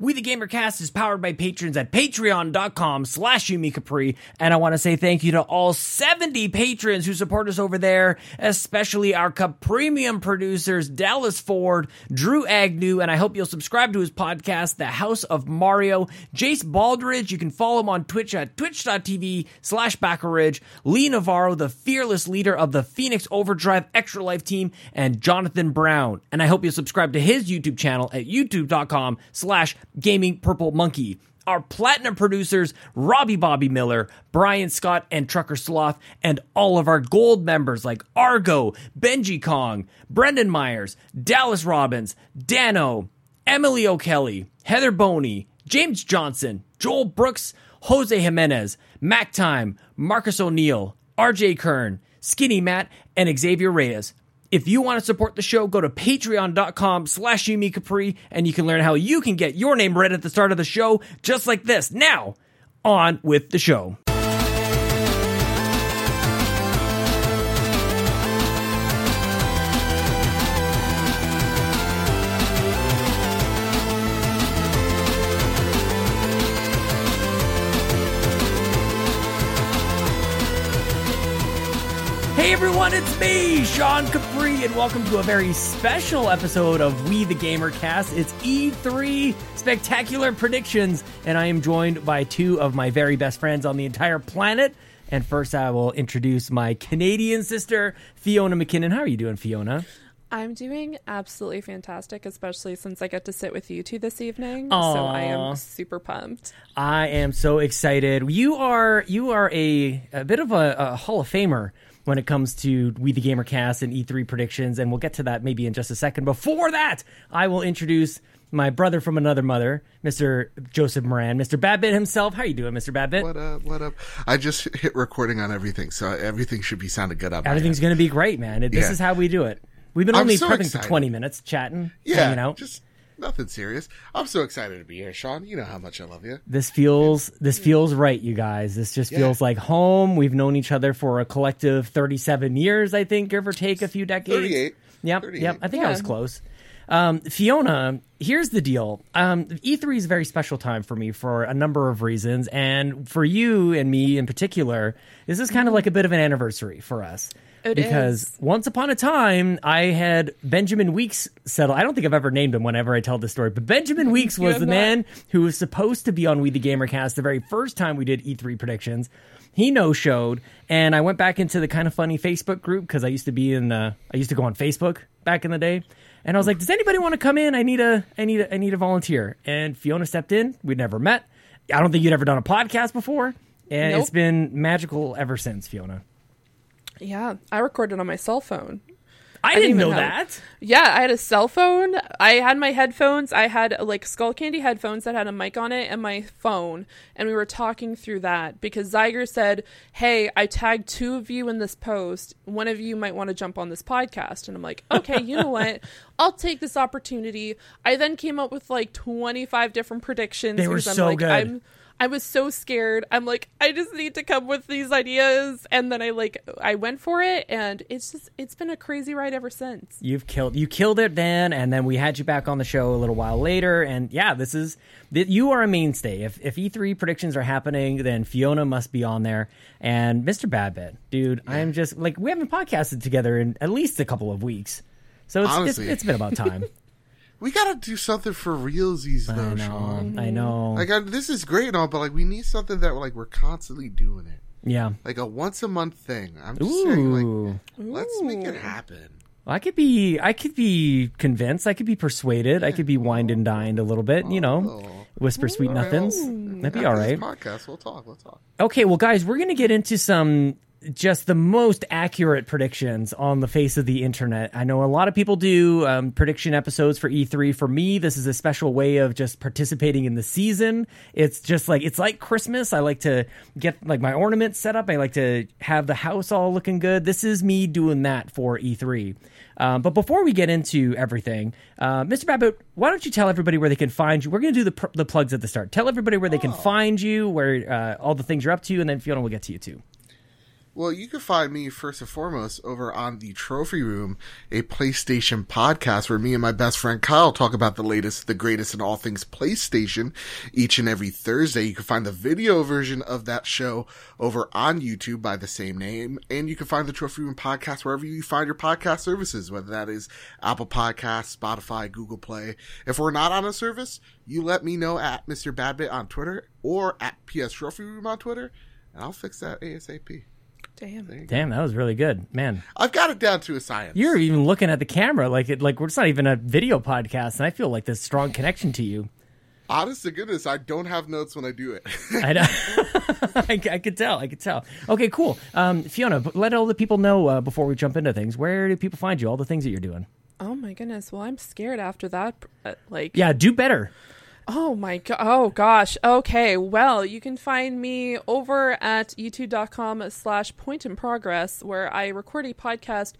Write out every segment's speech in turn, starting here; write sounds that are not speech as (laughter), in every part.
We the Gamercast is powered by patrons at patreon.com slash Capri. And I want to say thank you to all 70 patrons who support us over there, especially our Capremium producers, Dallas Ford, Drew Agnew, and I hope you'll subscribe to his podcast, The House of Mario, Jace Baldridge. You can follow him on Twitch at twitch.tv slash Baccaridge, Lee Navarro, the fearless leader of the Phoenix Overdrive Extra Life team, and Jonathan Brown. And I hope you'll subscribe to his YouTube channel at youtube.com slash Gaming Purple Monkey. Our platinum producers, Robbie Bobby Miller, Brian Scott, and Trucker Sloth, and all of our gold members like Argo, Benji Kong, Brendan Myers, Dallas Robbins, Dano, Emily O'Kelly, Heather Boney, James Johnson, Joel Brooks, Jose Jimenez, Mac Time, Marcus O'Neill, RJ Kern, Skinny Matt, and Xavier Reyes. If you want to support the show, go to patreon.com slash Capri and you can learn how you can get your name read at the start of the show, just like this. Now, on with the show. Everyone, it's me, Sean Capri, and welcome to a very special episode of We the Gamer Cast. It's E3 Spectacular Predictions, and I am joined by two of my very best friends on the entire planet. And first, I will introduce my Canadian sister, Fiona McKinnon. How are you doing, Fiona? I'm doing absolutely fantastic, especially since I get to sit with you two this evening. Aw. So I am super pumped. I am so excited. You are you are a, a bit of a, a Hall of Famer when it comes to We the Gamer Cast and E3 predictions, and we'll get to that maybe in just a second. Before that, I will introduce my brother from another mother, Mr. Joseph Moran, Mr. Babbitt himself. How you doing, Mr. Babbitt? What up? What up? I just hit recording on everything, so everything should be sounding good up. Everything's going to be great, man. This Yeah. is how we do it. We've been only so prepping excited. for 20 minutes, chatting, yeah, hanging out. just nothing serious. I'm so excited to be here, Sean. You know how much I love you. This feels this feels right, you guys. This just Yeah. feels like home. We've known each other for a collective 37 years, I think, give or take a few decades. 38. Yep, 38. yep. I think I was close. Um, Fiona, here's the deal. Um, E3 is a very special time for me for a number of reasons, and for you and me in particular, this is kind of like a bit of an anniversary for us. It because is. once upon a time, I had Benjamin Weeks settle. I don't think I've ever named him whenever I tell this story, but Benjamin (laughs) Weeks was the not. man who was supposed to be on We the Gamercast the very first time we did E3 predictions. He no showed, and I went back into the kind of funny Facebook group because I used to be in the. I used to go on Facebook back in the day, and I was like, "Does anybody want to come in? I need a. I need a. I need a volunteer." And Fiona stepped in. We'd never met. I don't think you'd ever done a podcast before, and Nope. it's been magical ever since, Fiona. Yeah, I recorded on my cell phone. I, didn't didn't know have- that. Yeah, I had a cell phone. I had my headphones. I had like Skullcandy headphones that had a mic on it and my phone. And we were talking through that because Zyger said, Hey, I tagged two of you in this post. One of you might want to jump on this podcast. And I'm like, (laughs) Okay, you know what? I'll take this opportunity. I then came up with like 25 different predictions. They were I'm so like, good. I'm I was so scared. I'm like, I just need to come with these ideas, and then I like, I went for it, and it's just, it's been a crazy ride ever since. You've killed you killed it then, and then we had you back on the show a little while later, and yeah, this is th- you are a mainstay. If if E three predictions are happening, then Fiona must be on there, and Mr. Babbitt, dude, I'm just like we haven't podcasted together in at least a couple of weeks, so it's it's, it's been about time. (laughs) We gotta do something for realsies, I though, know, Sean. I know, Like, I, this is great and all, but like, we need something that like we're constantly doing it, yeah. like a once a month thing. I'm just saying, like, Ooh, let's make it happen. I could be, I could be convinced, I could be persuaded, I could be wined and dined a little bit, you know, Oh. whisper sweet nothings. That'd be all right. After this podcast, we'll talk. We'll talk. Okay, well, guys, we're going to get into some just the most accurate predictions on the face of the internet. I know a lot of people do um, prediction episodes for E3. For me, this is a special way of just participating in the season. It's just like it's like Christmas. I like to get like my ornaments set up. I like to have the house all looking good. This is me doing that for E3. Um, but before we get into everything, uh, Mr. Babbitt, why don't you tell everybody where they can find you? We're going to do the, pr- the plugs at the start. Tell everybody where they can find you, where uh, all the things you're up to, and then Fiona will get to you too. Well, you can find me first and foremost over on the Trophy Room, a PlayStation podcast where me and my best friend Kyle talk about the latest, the greatest in all things PlayStation each and every Thursday. You can find the video version of that show over on YouTube by the same name, and you can find the Trophy Room podcast wherever you find your podcast services, whether that is Apple Podcasts, Spotify, Google Play. If we're not on a service, you let me know at Mr. Badbit on Twitter or at PS Trophy Room on Twitter, and I'll fix that ASAP. Damn. Damn, that was really good, man. I've got it down to a science. You're even looking at the camera like it, like it's not even a video podcast, and I feel like this strong connection to you. Honest to goodness, I don't have notes when I do it. (laughs) I, know. (laughs) I, I could tell. I could tell. Okay, cool. Um, Fiona, let all the people know uh, before we jump into things. Where do people find you? All the things that you're doing. Oh my goodness. Well, I'm scared after that. Uh, like, Yeah, do better. Oh my god. Oh gosh. Okay. Well, you can find me over at youtube.com slash point in progress where I record a podcast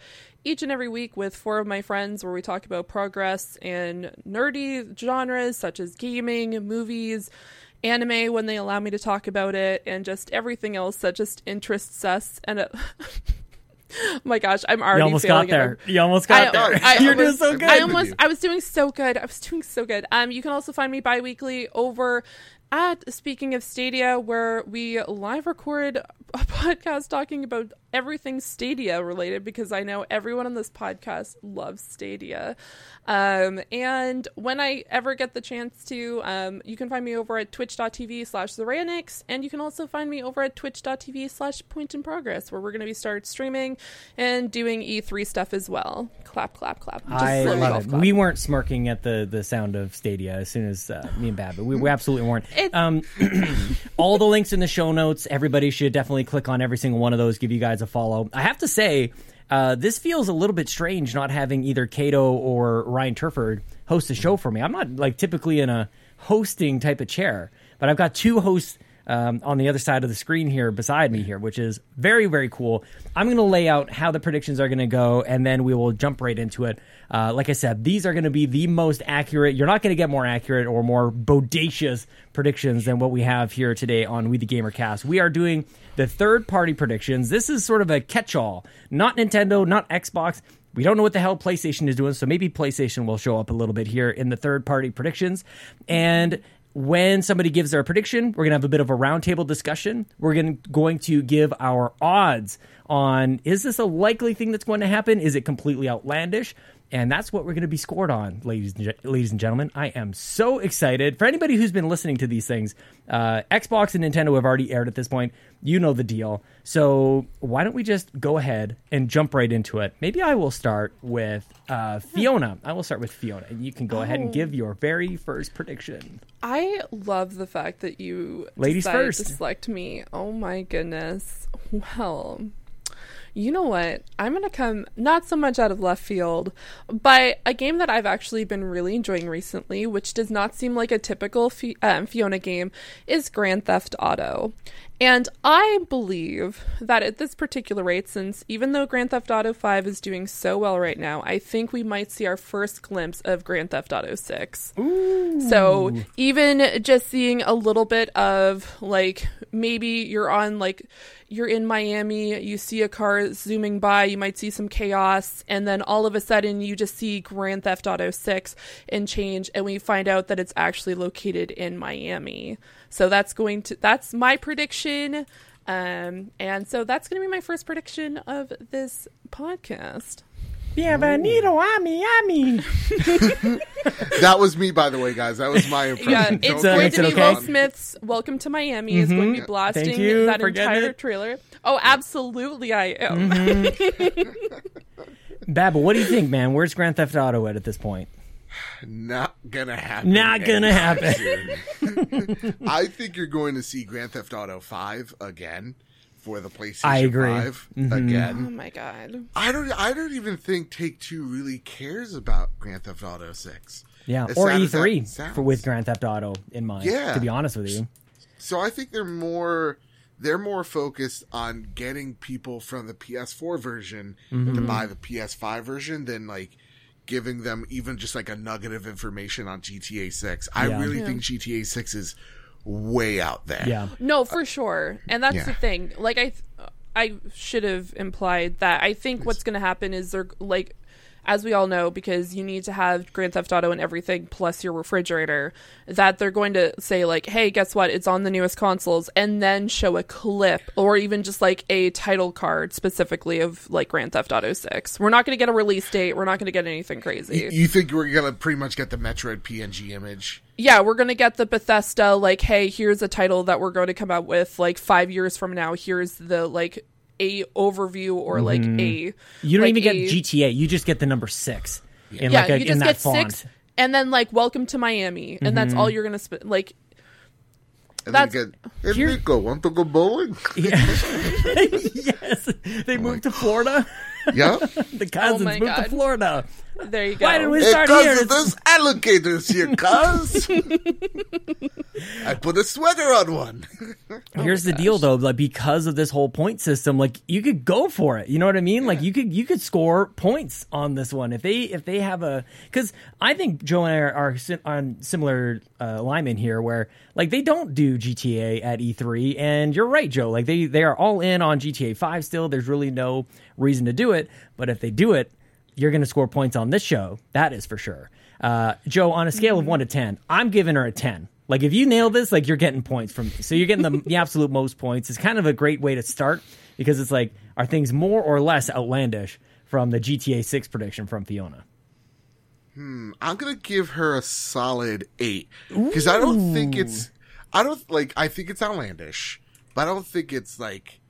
each and every week with four of my friends where we talk about progress in nerdy genres such as gaming, movies, anime when they allow me to talk about it, and just everything else that just interests us. And it (laughs) oh (laughs) my gosh, I'm already You almost got there. You almost got I- there. I (laughs) you're doing so good. I almost. I was doing so good. I was doing so good. Um you can also find me bi-weekly over at speaking of Stadia where we live record a (laughs) podcast talking about everything Stadia related because I know everyone on this podcast loves Stadia. Um and when I ever get the chance to um you can find me over at twitch.tv slash Zeranix and you can also find me over at twitch.tv slash point in progress where we're gonna be start streaming and doing E3 stuff as well. Clap clap clap. Just I love it. clap. We weren't smirking at the, the sound of Stadia as soon as uh, me and Bab, but we, we absolutely weren't. Um, (clears throat) all the links in the show notes. Everybody should definitely click on every single one of those. Give you guys a follow. I have to say, uh, this feels a little bit strange not having either Cato or Ryan Turford host the show for me. I'm not like typically in a hosting type of chair, but I've got two hosts um, on the other side of the screen here beside me here, which is very, very cool. I'm going to lay out how the predictions are going to go, and then we will jump right into it. Uh, like I said, these are going to be the most accurate. You're not going to get more accurate or more bodacious predictions than what we have here today on We the Gamer Cast. We are doing the third party predictions. This is sort of a catch all, not Nintendo, not Xbox. We don't know what the hell PlayStation is doing, so maybe PlayStation will show up a little bit here in the third party predictions. And when somebody gives their prediction, we're going to have a bit of a roundtable discussion. We're going to, going to give our odds on is this a likely thing that's going to happen? Is it completely outlandish? And that's what we're going to be scored on, ladies and, ge- ladies and gentlemen. I am so excited. For anybody who's been listening to these things, uh, Xbox and Nintendo have already aired at this point. You know the deal. So why don't we just go ahead and jump right into it? Maybe I will start with uh, Fiona. I will start with Fiona. And you can go ahead and give your very first prediction. I love the fact that you Ladies first. to select me. Oh my goodness. Well, you know what? I'm gonna come not so much out of left field, but a game that I've actually been really enjoying recently, which does not seem like a typical um, Fiona game, is Grand Theft Auto. And I believe that at this particular rate, since even though Grand Theft Auto 5 is doing so well right now, I think we might see our first glimpse of Grand Theft Auto 6. So even just seeing a little bit of like maybe you're on like you're in Miami, you see a car zooming by, you might see some chaos, and then all of a sudden you just see Grand Theft Auto 6 and change, and we find out that it's actually located in Miami. So that's going to that's my prediction. Um, and so that's going to be my first prediction of this podcast. Bienvenido a Miami. (laughs) that was me, by the way, guys. That was my impression. Yeah, Don't it's going to be okay? Will Smith's "Welcome to Miami" is going to be blasting you that entire it. trailer. Oh, absolutely, I am. (laughs) Babel, what do you think, man? Where's Grand Theft Auto at at this point? Not gonna happen. Not gonna happen. (laughs) I think you're going to see Grand Theft Auto 5 again for the PlayStation I agree. Mm-hmm. 5 oh my god. I don't. I don't even think Take Two really cares about Grand Theft Auto 6. Yeah, As or sad as that E3 for with Grand Theft Auto in mind. Yeah. to be honest with you. So I think they're more they're more focused on getting people from the PS4 version Mm-hmm. to buy the PS5 version than like giving them even just like a nugget of information on GTA 6. I Yeah. really Yeah. think GTA 6 is way out there. Yeah, No, for sure. And that's Yeah. the thing. Like I I should have implied that. I think what's going to happen is they're like, as we all know, because you need to have Grand Theft Auto and everything plus your refrigerator, that they're going to say, like, hey, guess what? It's on the newest consoles, and then show a clip or even just like a title card specifically of like Grand Theft Auto 6. We're not going to get a release date. We're not going to get anything crazy. You think we're gonna pretty much get the Metroid PNG image? yeah, we're going to get the Bethesda, like, hey, here's a title that we're going to come out with like five years from now. Here's the like a overview or like mm-hmm. a. You don't like even get a- GTA. You just get the number six in Yeah, like a, you in just that get font. six, and then like welcome to Miami, and that's mm-hmm. all you're gonna spend. Like, And That's- then you Here- Enrico, want to go bowling? (laughs) (laughs) yes, they oh moved to Florida. yeah. (laughs) the cousins Oh my moved to Florida. There you go. Why did we Hey, start here? cuz, there's alligators here, cuz. I put a sweater on one. (laughs) Here's the deal though, like because of this whole point system, like you could go for it. You know what I mean? Like you could you could score points on this one if they if they have a because I think Joe and I are, are si- on similar uh, alignment here, where like they don't do GTA at E3, and you're right, Joe. Like they they are all in on GTA Five still. There's really no reason to do it, but if they do it, you're going to score points on this show. That is for sure. Uh, Joe, on a scale of one to ten, I'm giving her a ten. Like if you nail this, like you're getting points from. me. So you're getting the, the (laughs) absolute most points. It's kind of a great way to start because it's like, are things more or less outlandish from the GTA Six prediction from Fiona? Hmm, I'm gonna give her a solid eight because I don't think it's. I don't like. I think it's outlandish, but I don't think it's like.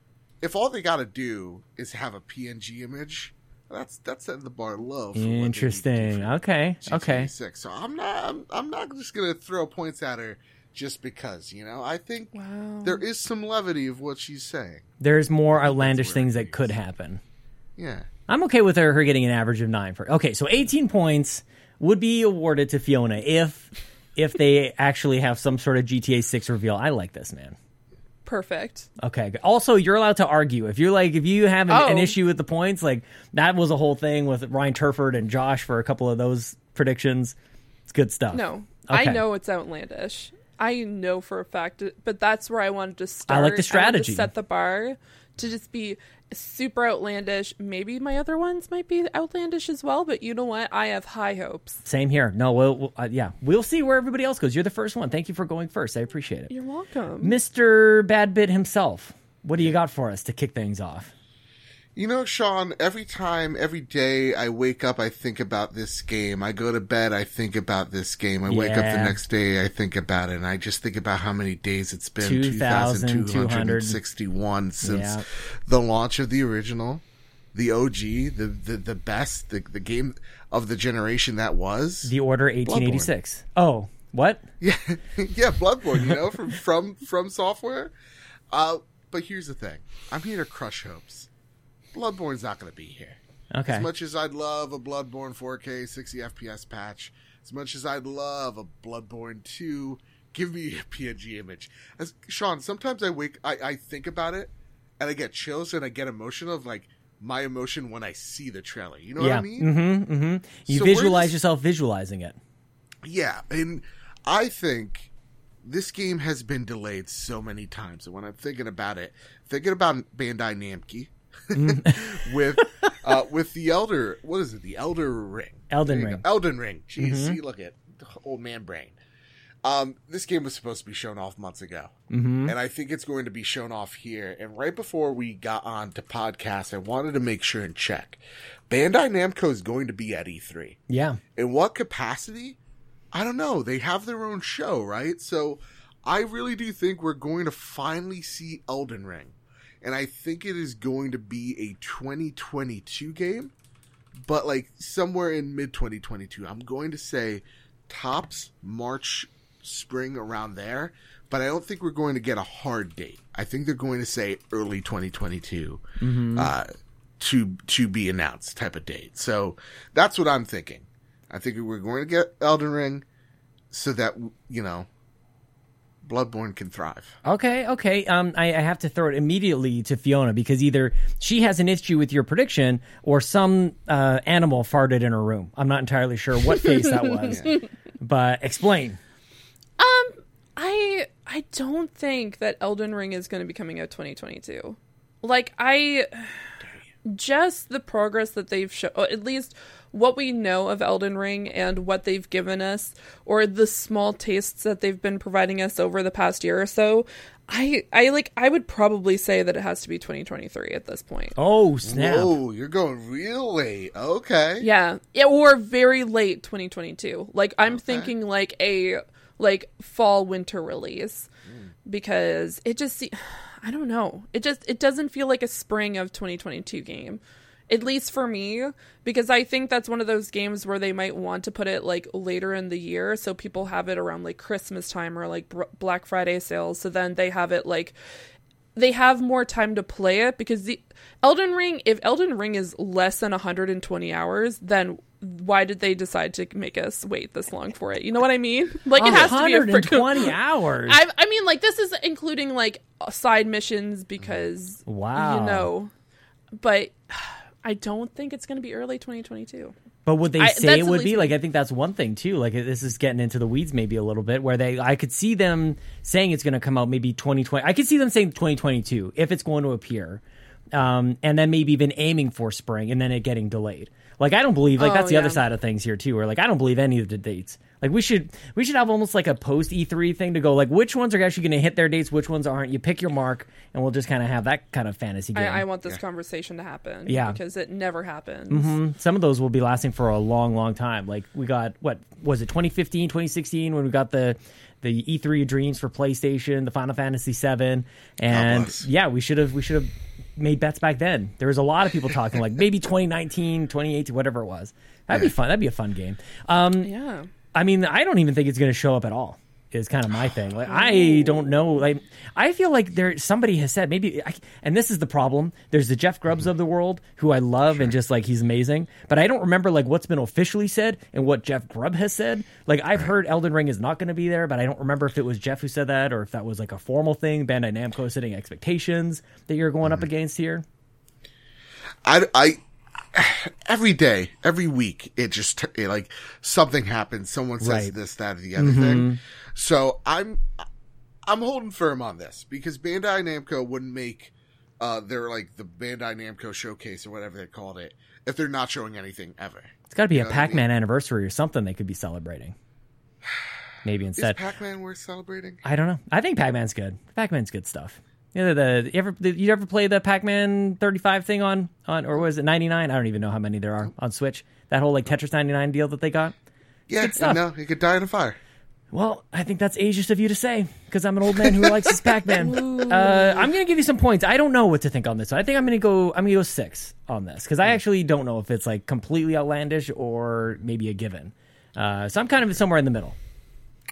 If all they got to do is have a PNG image, that's that's setting the bar low. For what they need to do Interesting. Okay. GTA Okay. Six. So I'm not. I'm, I'm not just gonna throw points at her just because. You know, I think Wow. there is some levity of what she's saying. There's more outlandish things that could happen. Yeah. I'm okay with her, her getting an average of nine for. Okay, so 18 points would be awarded to Fiona if if they actually have some sort of GTA 6 reveal. I like this, man. Perfect. Okay. Also, you're allowed to argue if you're like if you have an, an Oh. issue with the points. Like that was a whole thing with Ryan Turford and Josh for a couple of those predictions. It's good stuff. No, Okay. I know it's outlandish. I know for a fact, but that's where I wanted to start. I like the strategy. set the bar to just be super outlandish. Maybe my other ones might be outlandish as well, but you know what? I have high hopes. Same here. No, we'll, we'll uh, yeah, we'll see where everybody else goes. You're the first one. Thank you for going first. I appreciate it, You're welcome. Mr. Badbit himself. What do you got for us to kick things off? You know, Sean, every time, every day I wake up, I think about this game. I go to bed, I think about this game. I wake up the next day, I think about it, and I just think about how many days it's been 2,200. 2,261 since Yeah. the launch of the original, the OG, the, the, the best, the, the game of the generation that was. The Order 1886. Oh, what? Yeah, (laughs) yeah, Bloodborne, you know, from from FromSoftware. Uh, but here's the thing: I'm here to crush hopes. Bloodborne's not going to be here. Okay. As much as I'd love a Bloodborne 4K 60 FPS patch, as much as I'd love a Bloodborne 2, give me a PNG image. As Sean, sometimes I wake, I, I think about it, and I get chills and I get emotional of like my emotion when I see the trailer. You know yeah. what I mean? Mm-hmm. Mm-hmm. You So visualize yourself visualizing it. Yeah, and I think this game has been delayed so many times. And when I'm thinking about it, thinking about Bandai Namco (laughs) with uh, with the Elder, what is it? The Elder Ring. Elden Ring. go. Elden Ring. Jeez, see, look at old man brain. Um, this game was supposed to be shown off months ago, mm-hmm. and I think it's going to be shown off here. And right before we got on to podcast, I wanted to make sure and check. Bandai Namco is going to be at E3. Yeah. In what capacity? I don't know. They have their own show, right? So I really do think we're going to finally see Elden Ring. And I think it is going to be a 2022 game, but like somewhere in mid 2022. I'm going to say tops March, spring around there, but I don't think we're going to get a hard date. I think they're going to say early 2022 uh, to to be announced type of date. So that's what I'm thinking. I think we're going to get Elden Ring so that you know Bloodborne can thrive. Okay, okay. Um, I, I have to throw it immediately to Fiona because either she has an issue with your prediction or some uh, animal farted in her room. I'm not entirely sure what face that was, (laughs) but explain. Um, I I don't think that Elden Ring is going to be coming out 2022. like I (sighs) just the progress that they've shown, at least what we know of Elden Ring and what they've given us, or the small tastes that they've been providing us over the past year or so. I I like I would probably say that it has to be 2023 at this point. Oh snap! Whoa, you're going real late. Okay. Yeah, yeah, or very late 2022. Like I'm thinking like a like fall winter release because it just se- (sighs) I don't know. It just it doesn't feel like a spring of 2022 game. At least for me because I think that's one of those games where they might want to put it like later in the year so people have it around like Christmas time or like Br- Black Friday sales so then they have it like they have more time to play it because the Elden Ring, if Elden Ring is less than 120 hours, then why did they decide to make us wait this long for it? You know what I mean? (laughs) Like it has to be a freaking 120 (laughs) hours. I, I mean, like this is including like side missions because Wow. you know, but I don't think it's going to be early 2022. But would they I- say it would be? Like, I think that's one thing too. Like, this is getting into the weeds maybe a little bit, where they, I could see them saying it's going to come out maybe 2020. I could see them saying 2022 if it's going to appear, um, and then maybe even aiming for spring and then it getting delayed. Like, I don't believe like Oh, that's the other side of things here too. Where like I don't believe any of the dates. Like we should we should have almost like a post E3 thing to go like which ones are actually going to hit their dates, which ones aren't. You pick your mark, and we'll just kind of have that kind of fantasy game. I, I want this conversation to happen. Yeah. because it never happens. Mhm. Some of those will be lasting for a long, long time. Like we got what was it 2015, 2016 when we got the the E3 of Dreams for PlayStation, the Final Fantasy VII, and yeah, we should have we should have made bets back then. There was a lot of people talking like maybe 2019, 2018, whatever it was. That'd be fun. That'd be a fun game. Um, Yeah. I mean, I don't even think it's going to show up at all. Is kind of my thing. Like, I oh. don't know. Like, I feel like there somebody has said maybe, I, and this is the problem. There's the Jeff Grubbs of the world who I love and just like he's amazing, but I don't remember like what's been officially said and what Jeff Grubb has said. Like, I've heard Elden Ring is not going to be there, but I don't remember if it was Jeff who said that or if that was like a formal thing. Bandai Namco setting expectations that you're going up mm-hmm. against here. I, I every day, every week, it just it, like something happens. Someone says Right. this, that, or the other mm-hmm. thing. So I'm I'm holding firm on this because Bandai Namco wouldn't make uh their like the Bandai Namco showcase or whatever they called it if they're not showing anything ever. It's got to be a know what I mean? Pac-Man anniversary or something they could be celebrating. Maybe (sighs) Is instead. Pac-Man worth celebrating? I don't know. I think Pac-Man's good. Pac-Man's good stuff. You know, the you ever you ever play the Pac-Man 35 thing on on or was it 99? I don't even know how many there are on Switch. That whole like Tetris 99 deal that they got. Yeah, no, he could die in a fire. Well, I think that's ageist of you to say because I'm an old man who likes his Pac-Man. (laughs) uh, I'm gonna give you some points. I don't know what to think on this. I think I'm gonna go. I'm gonna go six on this because I actually don't know if it's like completely outlandish or maybe a given. Uh, so I'm kind of somewhere in the middle.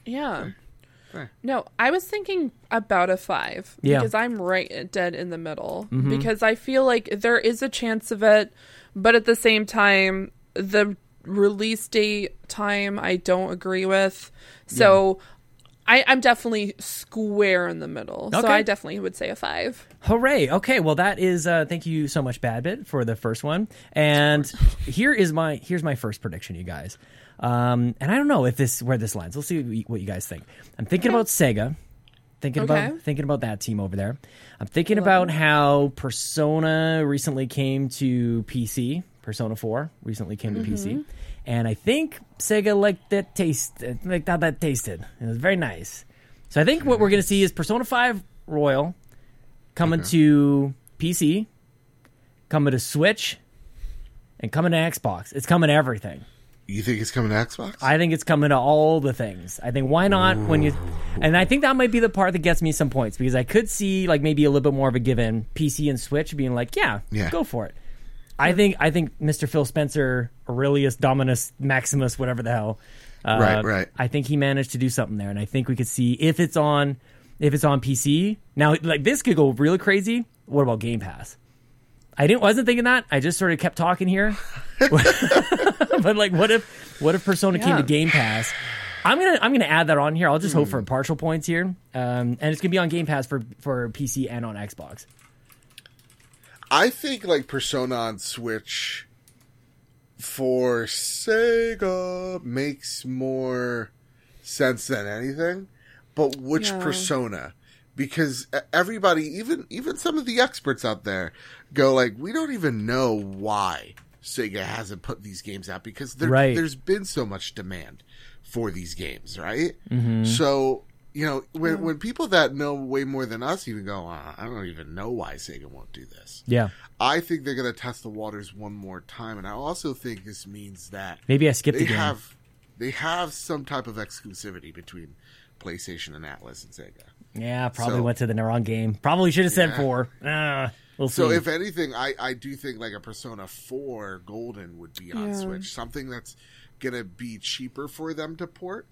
Yeah. Fair. No, I was thinking about a five Yeah. because I'm right dead in the middle because I feel like there is a chance of it, but at the same time, the release date time I don't agree with. So I, I'm definitely square in the middle. So I definitely would say a five. Hooray! Okay, well that is uh, thank you so much, Badbit, for the first one. And here is my here's my first prediction, you guys. Um, and I don't know if this where this lines. We'll see what you, guys think. I'm thinking about Sega. Thinking Okay. about thinking about that team over there. I'm thinking about how Persona recently came to PC. Persona 4 recently came to PC. Mm-hmm. And I think Sega liked that taste, liked how that tasted. It was very nice. So I think what we're going to see is Persona 5 Royal coming to PC, coming to Switch, and coming to Xbox. It's coming to everything. You think it's coming to Xbox? I think it's coming to all the things. I think why not when you and I think that might be the part that gets me some points because I could see like maybe a little bit more of a given PC and Switch being like, yeah, Yeah. go for it. I think I think Mr. Phil Spencer, Aurelius Dominus Maximus, whatever the hell. Uh, Right, right. I think he managed to do something there, and I think we could see if it's on if it's on PC. Now, like this could go really crazy. What about Game Pass? I didn't wasn't thinking that. I just sort of kept talking here. (laughs) but like, what if what if Persona came to Game Pass? I'm gonna I'm gonna add that on here. I'll just hope for partial points here, um, and it's gonna be on Game Pass for for PC and on Xbox. I think like Persona on Switch for Sega makes more sense than anything. But which Yeah. Persona? because everybody, even even some of the experts out there, go like, we don't even know why Sega hasn't put these games out because there, Right. there's been so much demand for these games, right? Mm-hmm. So you know, when when people that know way more than us even go, "Uh, I don't even know why Sega won't do this. Yeah. I think they're going to test the waters one more time, and I also think this means that Maybe I skipped they the game. have they have some type of exclusivity between PlayStation and Atlus and Sega. yeah, probably So- went to the wrong game. Probably should have said Yeah. four. Uh, we'll So see. if anything, I I do think like a Persona Four Golden would be on Yeah. Switch, something that's gonna be cheaper for them to port.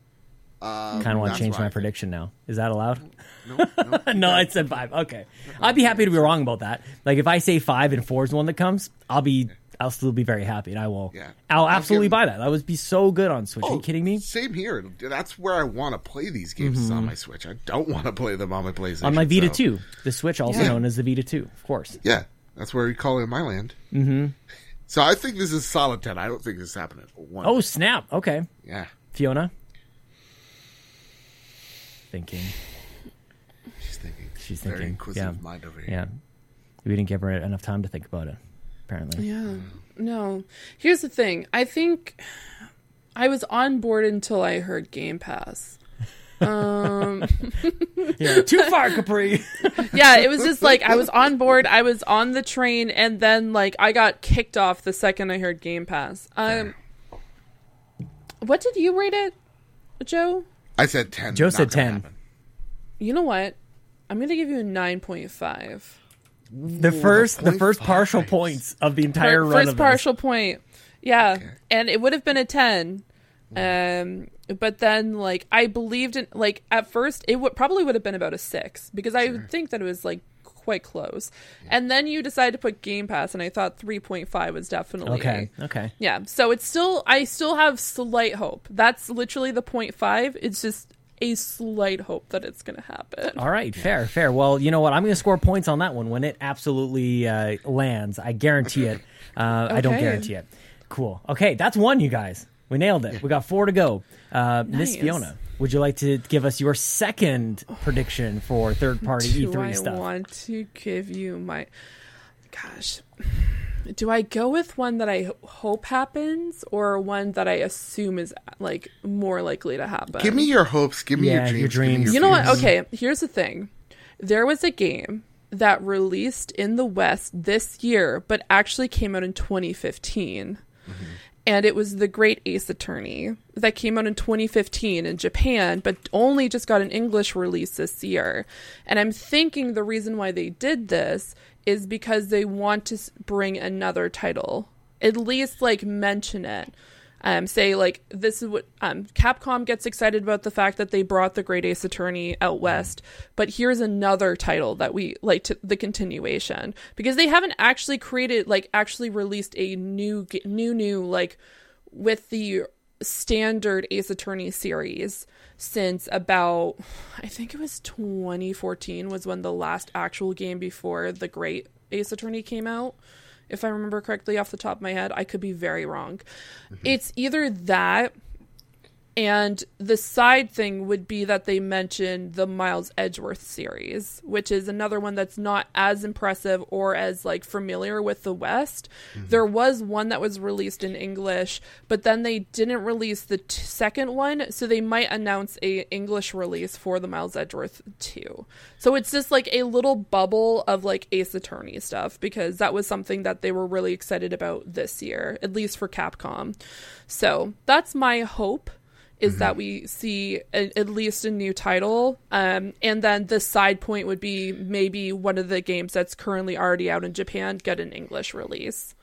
Um, kind of want to change my prediction now. Is that allowed? (laughs) No, no, no, I said five. Okay, I'd be happy to be wrong about that. Like if I say five and four is the one that comes, I'll be, I'll still be very happy, and I will. Yeah. I'll absolutely buy that. That would be so good on Switch. Are Oh, you kidding me? Same here. That's where I want to play these games is on my Switch. I don't want to play them on my PlayStation. Mm-hmm. On my Vita so- 2, the Switch, also Yeah. known as the Vita 2, of course. Yeah, that's where we call it in my land. Mm-hmm. So I think this is solid ten. I don't think this is happening. One. Oh snap! Okay, yeah. Fiona. Thinking. She's thinking. She's Very thinking. inquisitive Yeah. mind over here. Yeah, we didn't give her enough time to think about it. Apparently. Yeah. No. Here's the thing. I think I was on board until I heard Game Pass. (laughs) (laughs) Yeah. Too far, Capri. (laughs) Yeah, it was just like I was on board, I was on the train, and then like I got kicked off the second I heard Game Pass. Um, what did you rate it, Joe? I said ten. Joe not said 10. happen. You know what? I'm gonna give you a nine point five. the first, the point first partial fives. points of the entire run First of this. partial point. Yeah, and it would have been a ten. Um, but then like I believed in like at first it would probably would have been about a six because I would think that it was like quite close. And then you decided to put Game Pass, and I thought three point five was definitely Okay. Okay. Yeah, so it's still I still have slight hope. That's literally the point five. It's just a slight hope that it's gonna happen. All right, fair, fair. Well, you know what? I'm going to score points on that one when it absolutely uh, lands. I guarantee it. (laughs) Uh, I don't guarantee it. Cool. Okay, that's one, you guys. We nailed it. We got four to go. Uh, Miss Fiona, would you like to give us your second prediction for third party Do E3 I stuff? want to give you my gosh? Do I go with one that I hope happens or one that I assume is like more likely to happen? Give me your hopes. Give me Yeah, your your dreams. give me dreams. You know what? Okay, here's the thing. There was a game that released in the West this year, but actually came out in 2015. And it was The Great Ace Attorney that came out in 2015 in Japan, but only just got an English release this year. And I'm thinking the reason why they did this is because they want to bring another title, at least like mention it um, say like this is what um, Capcom gets excited about the fact that they brought the Great Ace Attorney out west, but here's another title that we like to the continuation. Because they haven't actually created like actually released a new new new like with the standard Ace Attorney series since about I think it was 2014 was when the last actual game before the Great Ace Attorney came out if I remember correctly off the top of my head. I could be very wrong. Mm-hmm. It's either that and the side thing would be that they mentioned the Miles Edgeworth series, which is another one that's not as impressive or as like familiar with the West. Mm-hmm. There was one that was released in English, but then they didn't release the t- second one, so they might announce a English release for the Miles Edgeworth 2. So it's just like a little bubble of like Ace Attorney stuff because that was something that they were really excited about this year, at least for Capcom. So, that's my hope is that we see a, at least a new title. Um, and then the side point would be maybe one of the games that's currently already out in Japan get an English release.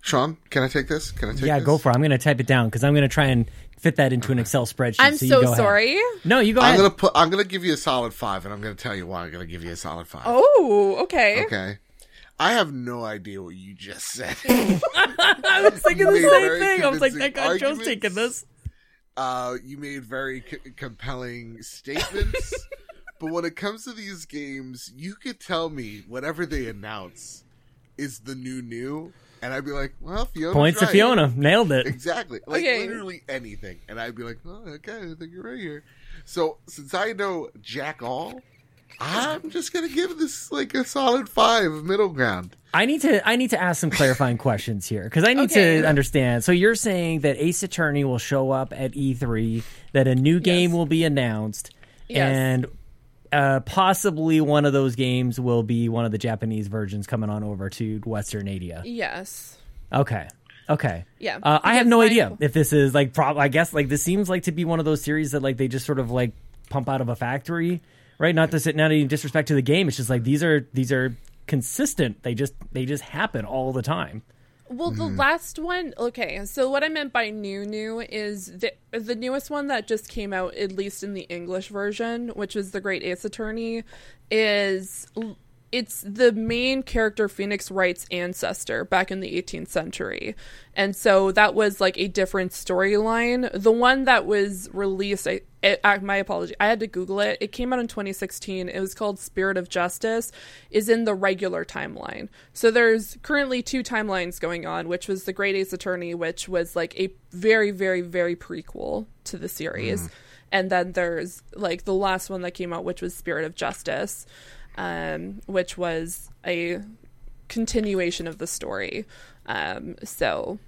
Sean, can I take this? Can I take Yeah, this? go for it. I'm going to type it down because I'm going to try and fit that into an Excel spreadsheet. I'm so, so go ahead. sorry. No, you go I'm ahead. gonna put. I'm gonna give you a solid five, and I'm gonna tell you why I'm gonna give you a solid five. Oh, okay. Okay. I have no idea what you just said. (laughs) I was thinking the same thing. I was like, that guy Joe's taking this. Uh, you made very c- compelling statements, (laughs) but when it comes to these games, you could tell me whatever they announce is the new new, and I'd be like, well, Fiona. Points to Fiona. Nailed it. Exactly. Like Okay. literally anything. And I'd be like, oh, okay, I think you're right here. So since I know Jack All I'm just gonna give this like a solid five middle ground. I need to I need to ask some clarifying (laughs) questions here because I need Okay. to understand. So you're saying that Ace Attorney will show up at E3, that a new game Yes. will be announced, Yes. and uh, possibly one of those games will be one of the Japanese versions coming on over to Western Asia. Yes. Okay. Okay. Yeah, Uh, I have no my- idea if this is like. Prob- I guess like this seems like to be one of those series that like they just sort of like pump out of a factory, right? Not to sit, not any disrespect to the game. It's just like these are these are consistent. They just they just happen all the time. Well, the mm-hmm. last one, okay. So what I meant by new new is the the newest one that just came out, at least in the English version, which is the Great Ace Attorney, is it's the main character Phoenix Wright's ancestor back in the 18th century, and so that was like a different storyline. The one that was released, I, my apology, I had to Google it. It came out in 2016. It was called Spirit of Justice. Is in the regular timeline. So there's currently two timelines going on, which was the Great Ace Attorney, which was like a very, very, very prequel to the series, mm-hmm. and then there's like the last one that came out, which was Spirit of Justice, um, which was a continuation of the story. Um, so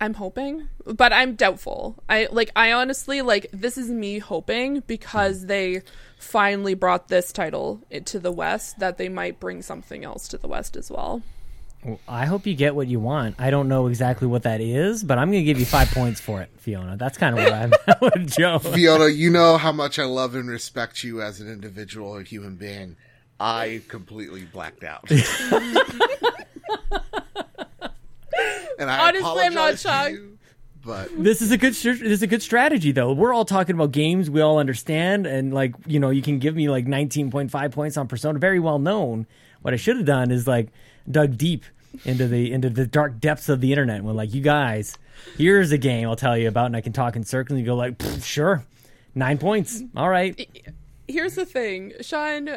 I'm hoping, but I'm doubtful. I like I honestly like this is me hoping because they finally brought this title to the West that they might bring something else to the West as well. Well, I hope you get what you want. I don't know exactly what that is, but I'm going to give you five points for it, Fiona. That's kind of what I'm at with Joe. Fiona, you know how much I love and respect you as an individual or human being. I completely blacked out. (laughs) and I Honestly, I'm not apologize to shocked. you, but This is a good this is a good strategy though. We're all talking about games we all understand and like, you know, you can give me like 19.5 points on Persona very well known. What I should have done is like dug deep into the into the dark depths of the internet and went like, "You guys, here's a game I'll tell you about." And I can talk in circles and you go like, "Sure. 9 points. All right." Here's the thing, Sean.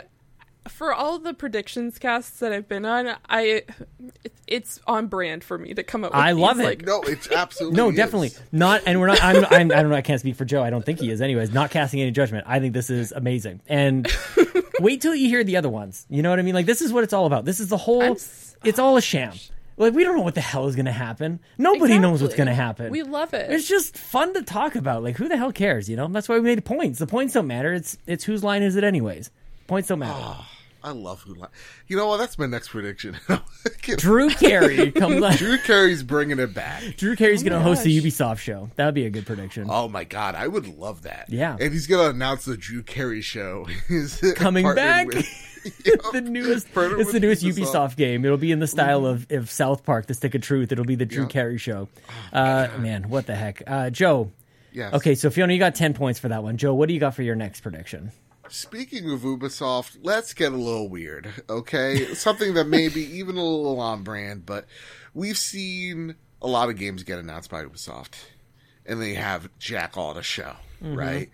For all the predictions casts that I've been on, I it's on brand for me to come up. with I these, love it. Like, no, it's (laughs) absolutely No, is. definitely not. And we're not. I'm, I'm. I don't know. I can't speak for Joe. I don't think he is. Anyways, not casting any judgment. I think this is amazing. And (laughs) wait till you hear the other ones. You know what I mean? Like this is what it's all about. This is the whole. I'm s- It's all a sham. Like we don't know what the hell is going to happen. Nobody knows what's going to happen. We love it. It's just fun to talk about. Like who the hell cares? You know. That's why we made points. The points don't matter. It's it's whose line is it anyways. Points don't matter. I love who. Li- you know what? That's my next prediction. (laughs) Drew (laughs) Carey comes on. Drew Carey's bringing it back. Drew Carey's going to host the gosh. Ubisoft show. That would be a good prediction. Oh my god, I would love that. Yeah. and he's gonna announce the Drew Carey show. (laughs) is Coming partnered back. with- the newest Partnered it's the with newest Ubisoft. Ubisoft game. It'll be in the style of, of South Park, The Stick of Truth. It'll be the Drew Yeah. Carey show. Uh, man, what the heck? Uh, Joe. Yes. Okay, so Fiona, you got ten points for that one. Joe, what do you got for your next prediction? Speaking of Ubisoft, let's get a little weird, okay? Something that may be even a little on brand, but we've seen a lot of games get announced by Ubisoft, and they have jack all to show, mm-hmm. right?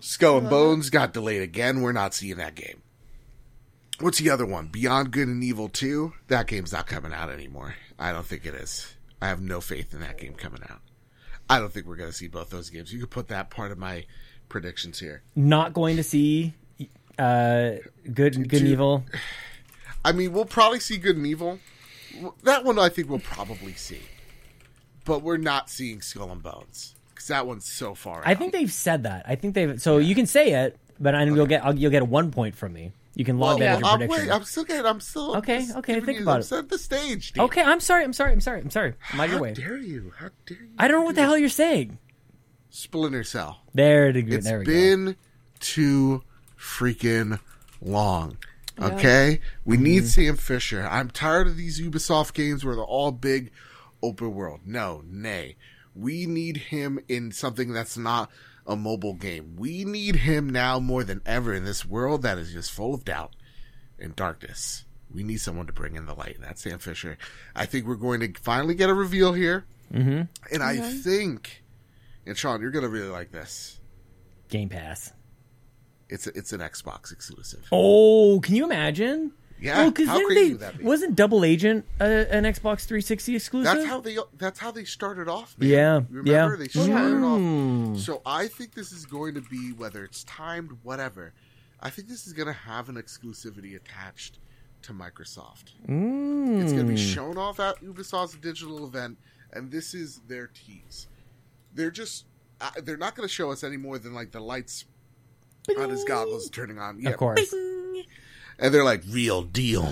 Skull and uh-huh. Bones got delayed again. We're not seeing that game. What's the other one? Beyond Good and Evil 2? That game's not coming out anymore. I don't think it is. I have no faith in that game coming out. I don't think we're going to see both those games. You could put that part of my predictions here. Not going to see uh, good, good and evil. (sighs) I mean, we'll probably see Good and Evil. That one I think we'll probably see. But we're not seeing Skull and Bones. Because that one's so far out. I think they've said that. I think they've. So you can say it, but I you'll get I'll, you'll get a one point from me. You can log Well, that your I'm, prediction. wait, I'm still getting, I'm still. Okay, okay, think about I'm it. setting the stage. Dean. okay, I'm sorry. I'm sorry. I'm sorry. I'm sorry. Your How way. dare you? How dare you? I don't know what the hell you're saying. Splinter Cell. There, the, It's there we go. been too freaking long. Okay? We need Mm-hmm. Sam Fisher. I'm tired of these Ubisoft games where they're all big open world. No, nay. We need him in something that's not a mobile game. We need him now more than ever in this world that is just full of doubt and darkness. We need someone to bring in the light, and that's Sam Fisher. I think we're going to finally get a reveal here. Mm-hmm. And I think, and Sean, you're going to really like this. Game Pass. It's a, it's an Xbox exclusive. Oh, can you imagine? Yeah, Well, how crazy they- would that be? Wasn't Double Agent uh, an Xbox 360 exclusive? That's how they that's how they started off. Man. Yeah, remember yeah. Hmm. they started off. So I think this is going to be whether it's timed, whatever. I think this is going to have an exclusivity attached to Microsoft. Mm. It's going to be shown off at Ubisoft's digital event, and this is their tease. They're just uh, they're not going to show us any more than like the lights on his goggles turning on. Yeah, Of course. bing. and they're like real deal.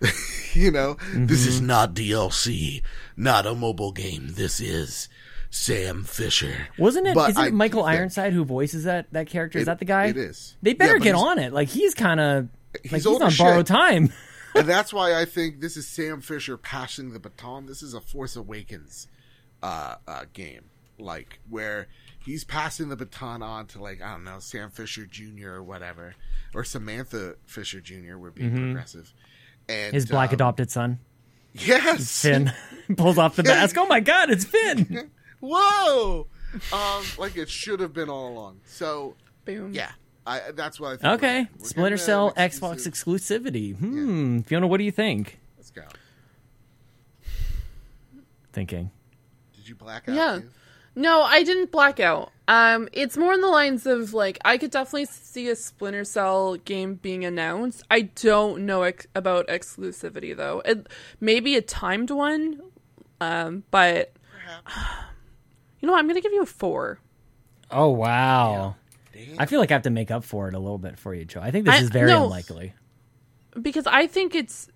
(laughs) you know, this is not DLC, not a mobile game. This is Sam Fisher. Wasn't it? But Isn't I it Michael do think- Ironside who voices that that character? Is It- that the guy? It is. They better Yeah, get on it. Like he's kind of like He's he's old on as borrowed time. (laughs) and that's why I think this is Sam Fisher passing the baton. This is a Force Awakens uh, uh, game, like where he's passing the baton on to like I don't know Sam Fisher Jr. or whatever, or Samantha Fisher Jr. We're being progressive, and Mm-hmm. His black um, adopted son, Yes, Finn, (laughs) pulls off the mask. Oh my god, it's Finn! (laughs) Whoa, um, like it should have been all along. So Boom. yeah, I that's what I think. Okay, we're. We're Splinter Cell an Xbox exclusivity. Hmm, Fiona, what do you think? Let's go. Thinking. Did you black out? Yeah. too? No, I didn't black out. Um, it's more in the lines of like I could definitely see a Splinter Cell game being announced. I don't know ex- about exclusivity though. It maybe a timed one, um, but (sighs) you know what? I'm gonna give you a four. Oh wow. Damn. I feel like I have to make up for it a little bit for you, Joe. I think this I- is very no. unlikely. because I think it's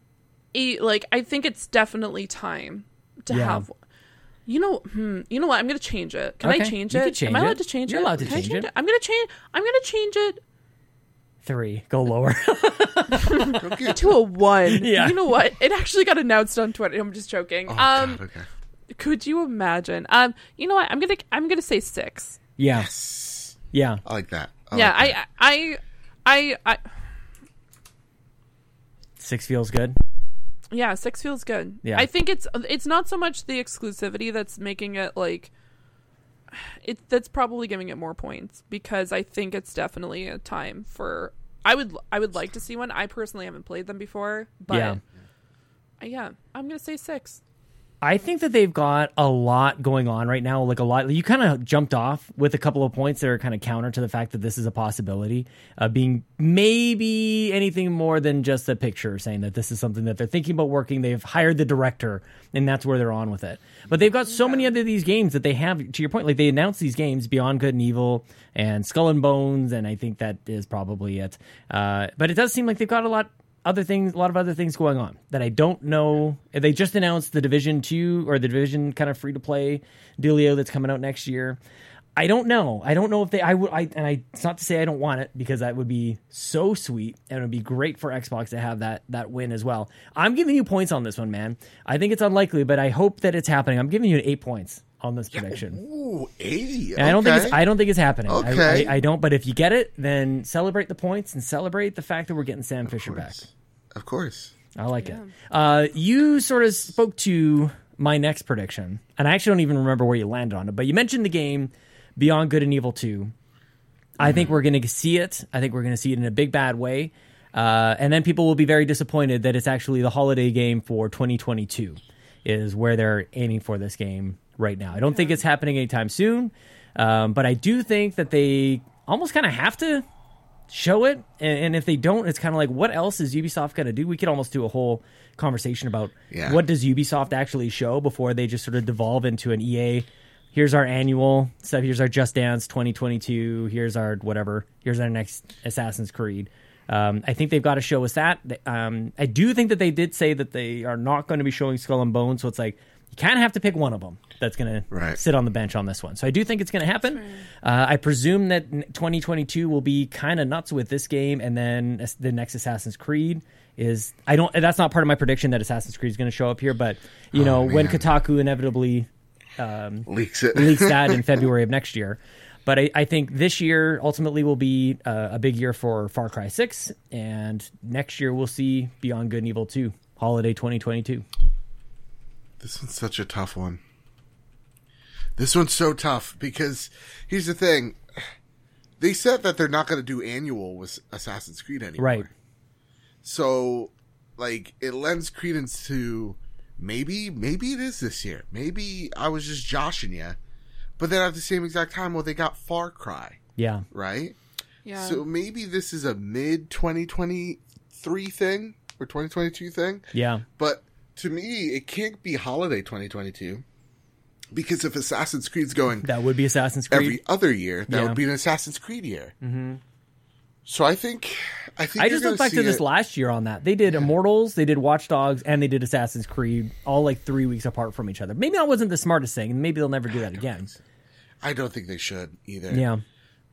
like I think it's definitely time to Yeah. have. You know, hmm, you know what? I'm gonna change it. Can I Okay, change you it? can change Am I it. allowed to change You're it? allowed to Can I change it. I'm gonna change. I'm gonna change it Three. Go lower. Don't (laughs) to a one. (laughs) Yeah. You know what? It actually got announced on Twitter. I'm just joking. Oh, um, God, okay. could you imagine? Um, you know what? I'm gonna I'm gonna say six. yeah. Yes. Yeah. I like that. yeah, like that. I, I, I, I, Six feels good. Yeah, six feels good. Yeah. I think it's it's not so much the exclusivity that's making it like. (sighs) It that's probably giving it more points because I think it's definitely a time for. I would I would like to see one. I personally haven't played them before, but Yeah. yeah, yeah I'm gonna say six. I think that they've got a lot going on right now. Like a lot, you kind of jumped off with a couple of points that are kind of counter to the fact that this is a possibility, uh, being maybe anything more than just a picture saying that this is something that they're thinking about working. They've hired the director, and that's where they're on with it. But they've got so many other these games that they have. To your point, like they announced these games, Beyond Good and Evil and Skull and Bones, and I think that is probably it. Uh, but it does seem like they've got a lot other things, a lot of other things going on that I don't know. They just announced the Division Two or the Division kind of free to play dealio that's coming out next year. I don't know. I don't know if they. I would. I and I. It's not to say I don't want it because that would be so sweet and it would be great for Xbox to have that that win as well. I'm giving you points on this one, man. I think it's unlikely, but I hope that it's happening. I'm giving you eight points on this prediction. Ooh, 80. And I don't think it's I don't think it's happening. Okay. I, I don't. But if you get it, then celebrate the points and celebrate the fact that we're getting Sam Fisher back. Of course. I like it. Uh, you sort of spoke to my next prediction, and I actually don't even remember where you landed on it. But you mentioned the game Beyond Good and Evil Two. I think we're going to see it. I think we're going to see it in a big bad way, uh, and then people will be very disappointed that it's actually the holiday game for 2022 is where they're aiming for this game right now. I don't think it's happening anytime soon, um, but I do think that they almost kind of have to show it and, and if they don't it's kind of like what else is ubisoft going to do we could almost do a whole conversation about Yeah. what does ubisoft actually show before they just sort of devolve into an ea here's our annual stuff here's our just dance 2022 here's our whatever here's our next assassin's creed um, I think they've got to show us that. Um, I do think that they did say that they are not going to be showing Skull and Bones, so it's like kind of have to pick one of them that's going to sit on the bench on this one. So I do think it's going to happen. Uh, I presume that 2022 will be kind of nuts with this game, and then the next Assassin's Creed is. I don't. That's not part of my prediction that Assassin's Creed is going to show up here, but you know when man. Kotaku inevitably Leaks it. leaks that in (laughs) February of next year. But I, I think this year ultimately will be uh, a big year for Far Cry 6, and next year we'll see Beyond Good and Evil 2, holiday 2022. This one's such a tough one. This one's so tough because here's the thing. They said that they're not going to do annual with Assassin's Creed anymore. Right. So, like, it lends credence to maybe, maybe it is this year. Maybe I was just joshing you. But then at the same exact time, well, they got Far Cry, Yeah. right? Yeah. So maybe this is a mid 2023 thing or 2022 thing. Yeah. But to me, it can't be holiday 2022 because if Assassin's Creed's going That would be Assassin's Creed. every other year, that Yeah. would be an Assassin's Creed year. Mm-hmm. So I think, I think I just looked back to this last year on that. They did Immortals, they did Watch Dogs, and they did Assassin's Creed all like three weeks apart from each other. Maybe that wasn't the smartest thing, and maybe they'll never do that again. I don't think they should either. Yeah.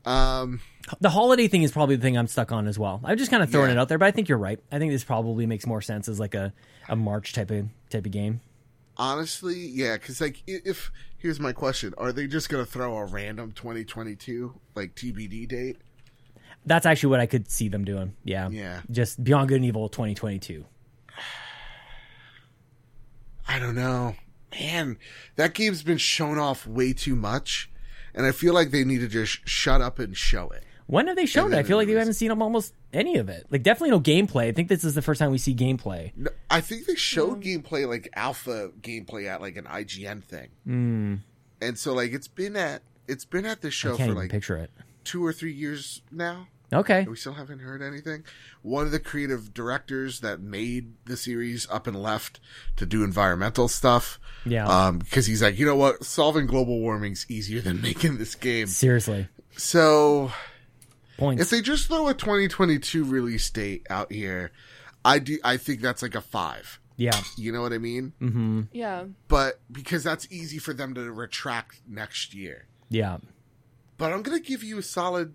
Um, The holiday thing is probably the thing I'm stuck on as well. I'm just kind of throwing Yeah. it out there, but I think you're right. I think this probably makes more sense as like a, a March type of type of game. honestly, yeah, because like if here's my question: Are they just gonna throw a random 2022 like TBD date? That's actually what I could see them doing. Yeah. Yeah. Just Beyond Good and Evil 2022. I don't know. Man, that game's been shown off way too much, and I feel like they need to just shut up and show it. When have they shown it? I feel like we release haven't seen almost any of it. Like definitely no gameplay. I think this is the first time we see gameplay. No, I think they showed gameplay like alpha gameplay at like an IGN thing, mm. and so like it's been at it's been at the I show can't for even like picture it. two or three years now. Okay. We still haven't heard anything. One of the creative directors that made the series up and left to do environmental stuff. Yeah. Um, because he's like, you know what, solving global warming's easier than (laughs) making this game. Seriously. So Points. if they just throw a 2022 release date out here, I do. I think that's like a five. yeah. You know what I mean? Mm-hmm. yeah. But because that's easy for them to retract next year. Yeah. But I'm gonna give you a solid.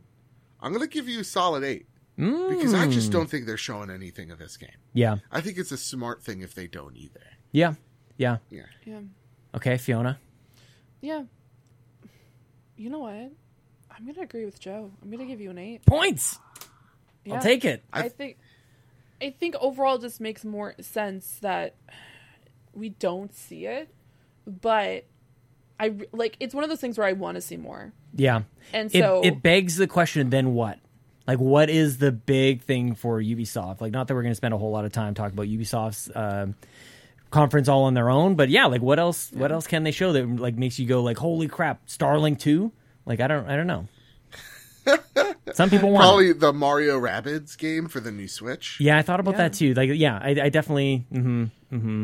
I'm gonna give you a solid eight Mm. because I just don't think they're showing anything of this game. Yeah. I think it's a smart thing if they don't either. Yeah. Yeah. Yeah. Yeah. Okay, Fiona. Yeah. You know what? I'm gonna agree with Joe. I'm gonna give you an eight. Points. Yeah. I'll take it. I think I think overall it just makes more sense that we don't see it, but I like it's one of those things where I want to see more. Yeah. And it, so it begs the question then what? Like what is the big thing for Ubisoft? Like not that we're going to spend a whole lot of time talking about Ubisoft's um conference all on their own, but yeah, like what else what else can they show that like makes you go like holy crap, Starlink 2? Like I don't I don't know. (laughs) Some people want it. Probably the Mario Rabbids game for the new Switch. Yeah, I thought about Yeah. that too. Like yeah, I, I definitely mhm.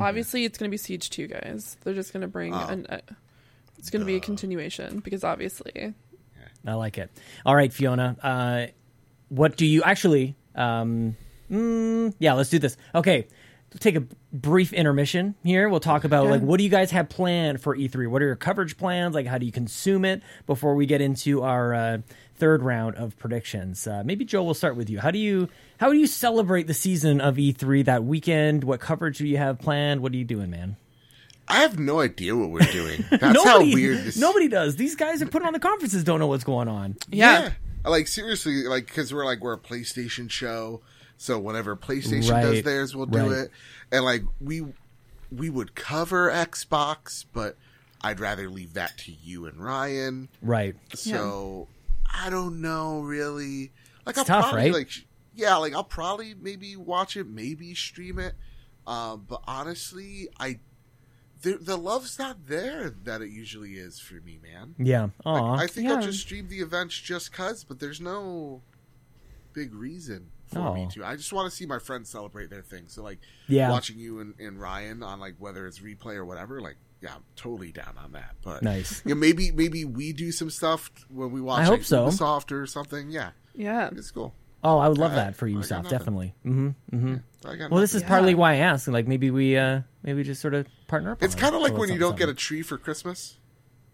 obviously it's gonna be Siege Two guys. They're just gonna bring Oh. an. Uh, it's gonna be a continuation because obviously I like it. All right, Fiona. Uh, what do you actually? Um, mm, yeah, let's do this. Okay, let's take a brief intermission here. We'll talk about Yeah. like what do you guys have planned for E3? What are your coverage plans? Like, how do you consume it before we get into our uh, third round of predictions? Uh, maybe Joe, we'll start with you. How do you how do you celebrate the season of E3 that weekend? What coverage do you have planned? What are you doing, man? I have no idea what we're doing. (laughs) That's how weird this. Nobody does. These guys that put on the conferences don't know what's going on. yeah. Like seriously, like because we're like we're a PlayStation show, so whenever PlayStation Right, does theirs, we'll do right. it. And like we we would cover Xbox, but I'd rather leave that to you and Ryan. Right. So I don't know really. Like I'll tough, probably right? like yeah, like I'll probably maybe watch it, maybe stream it. Um, but honestly, I the, the love's not there that it usually is for me, man. Yeah. Like, I think I'll just stream the events just cause, but there's no big reason for me Oh. to. I just want to see my friends celebrate their thing. So like Yeah. watching you and, and Ryan on like whether it's replay or whatever, like yeah, I'm totally down on that. But Nice. yeah, maybe maybe we do some stuff when we watch I hope like, so. Ubisoft or something. Yeah, Yeah. it's cool. Oh, I would love I- that for I got Ubisoft, definitely. hmm hmm So I got Well, this is nothing. partly why I asked. Like maybe we, uh maybe just sort of partner up. It's kind of like when you don't something, get a tree for Christmas.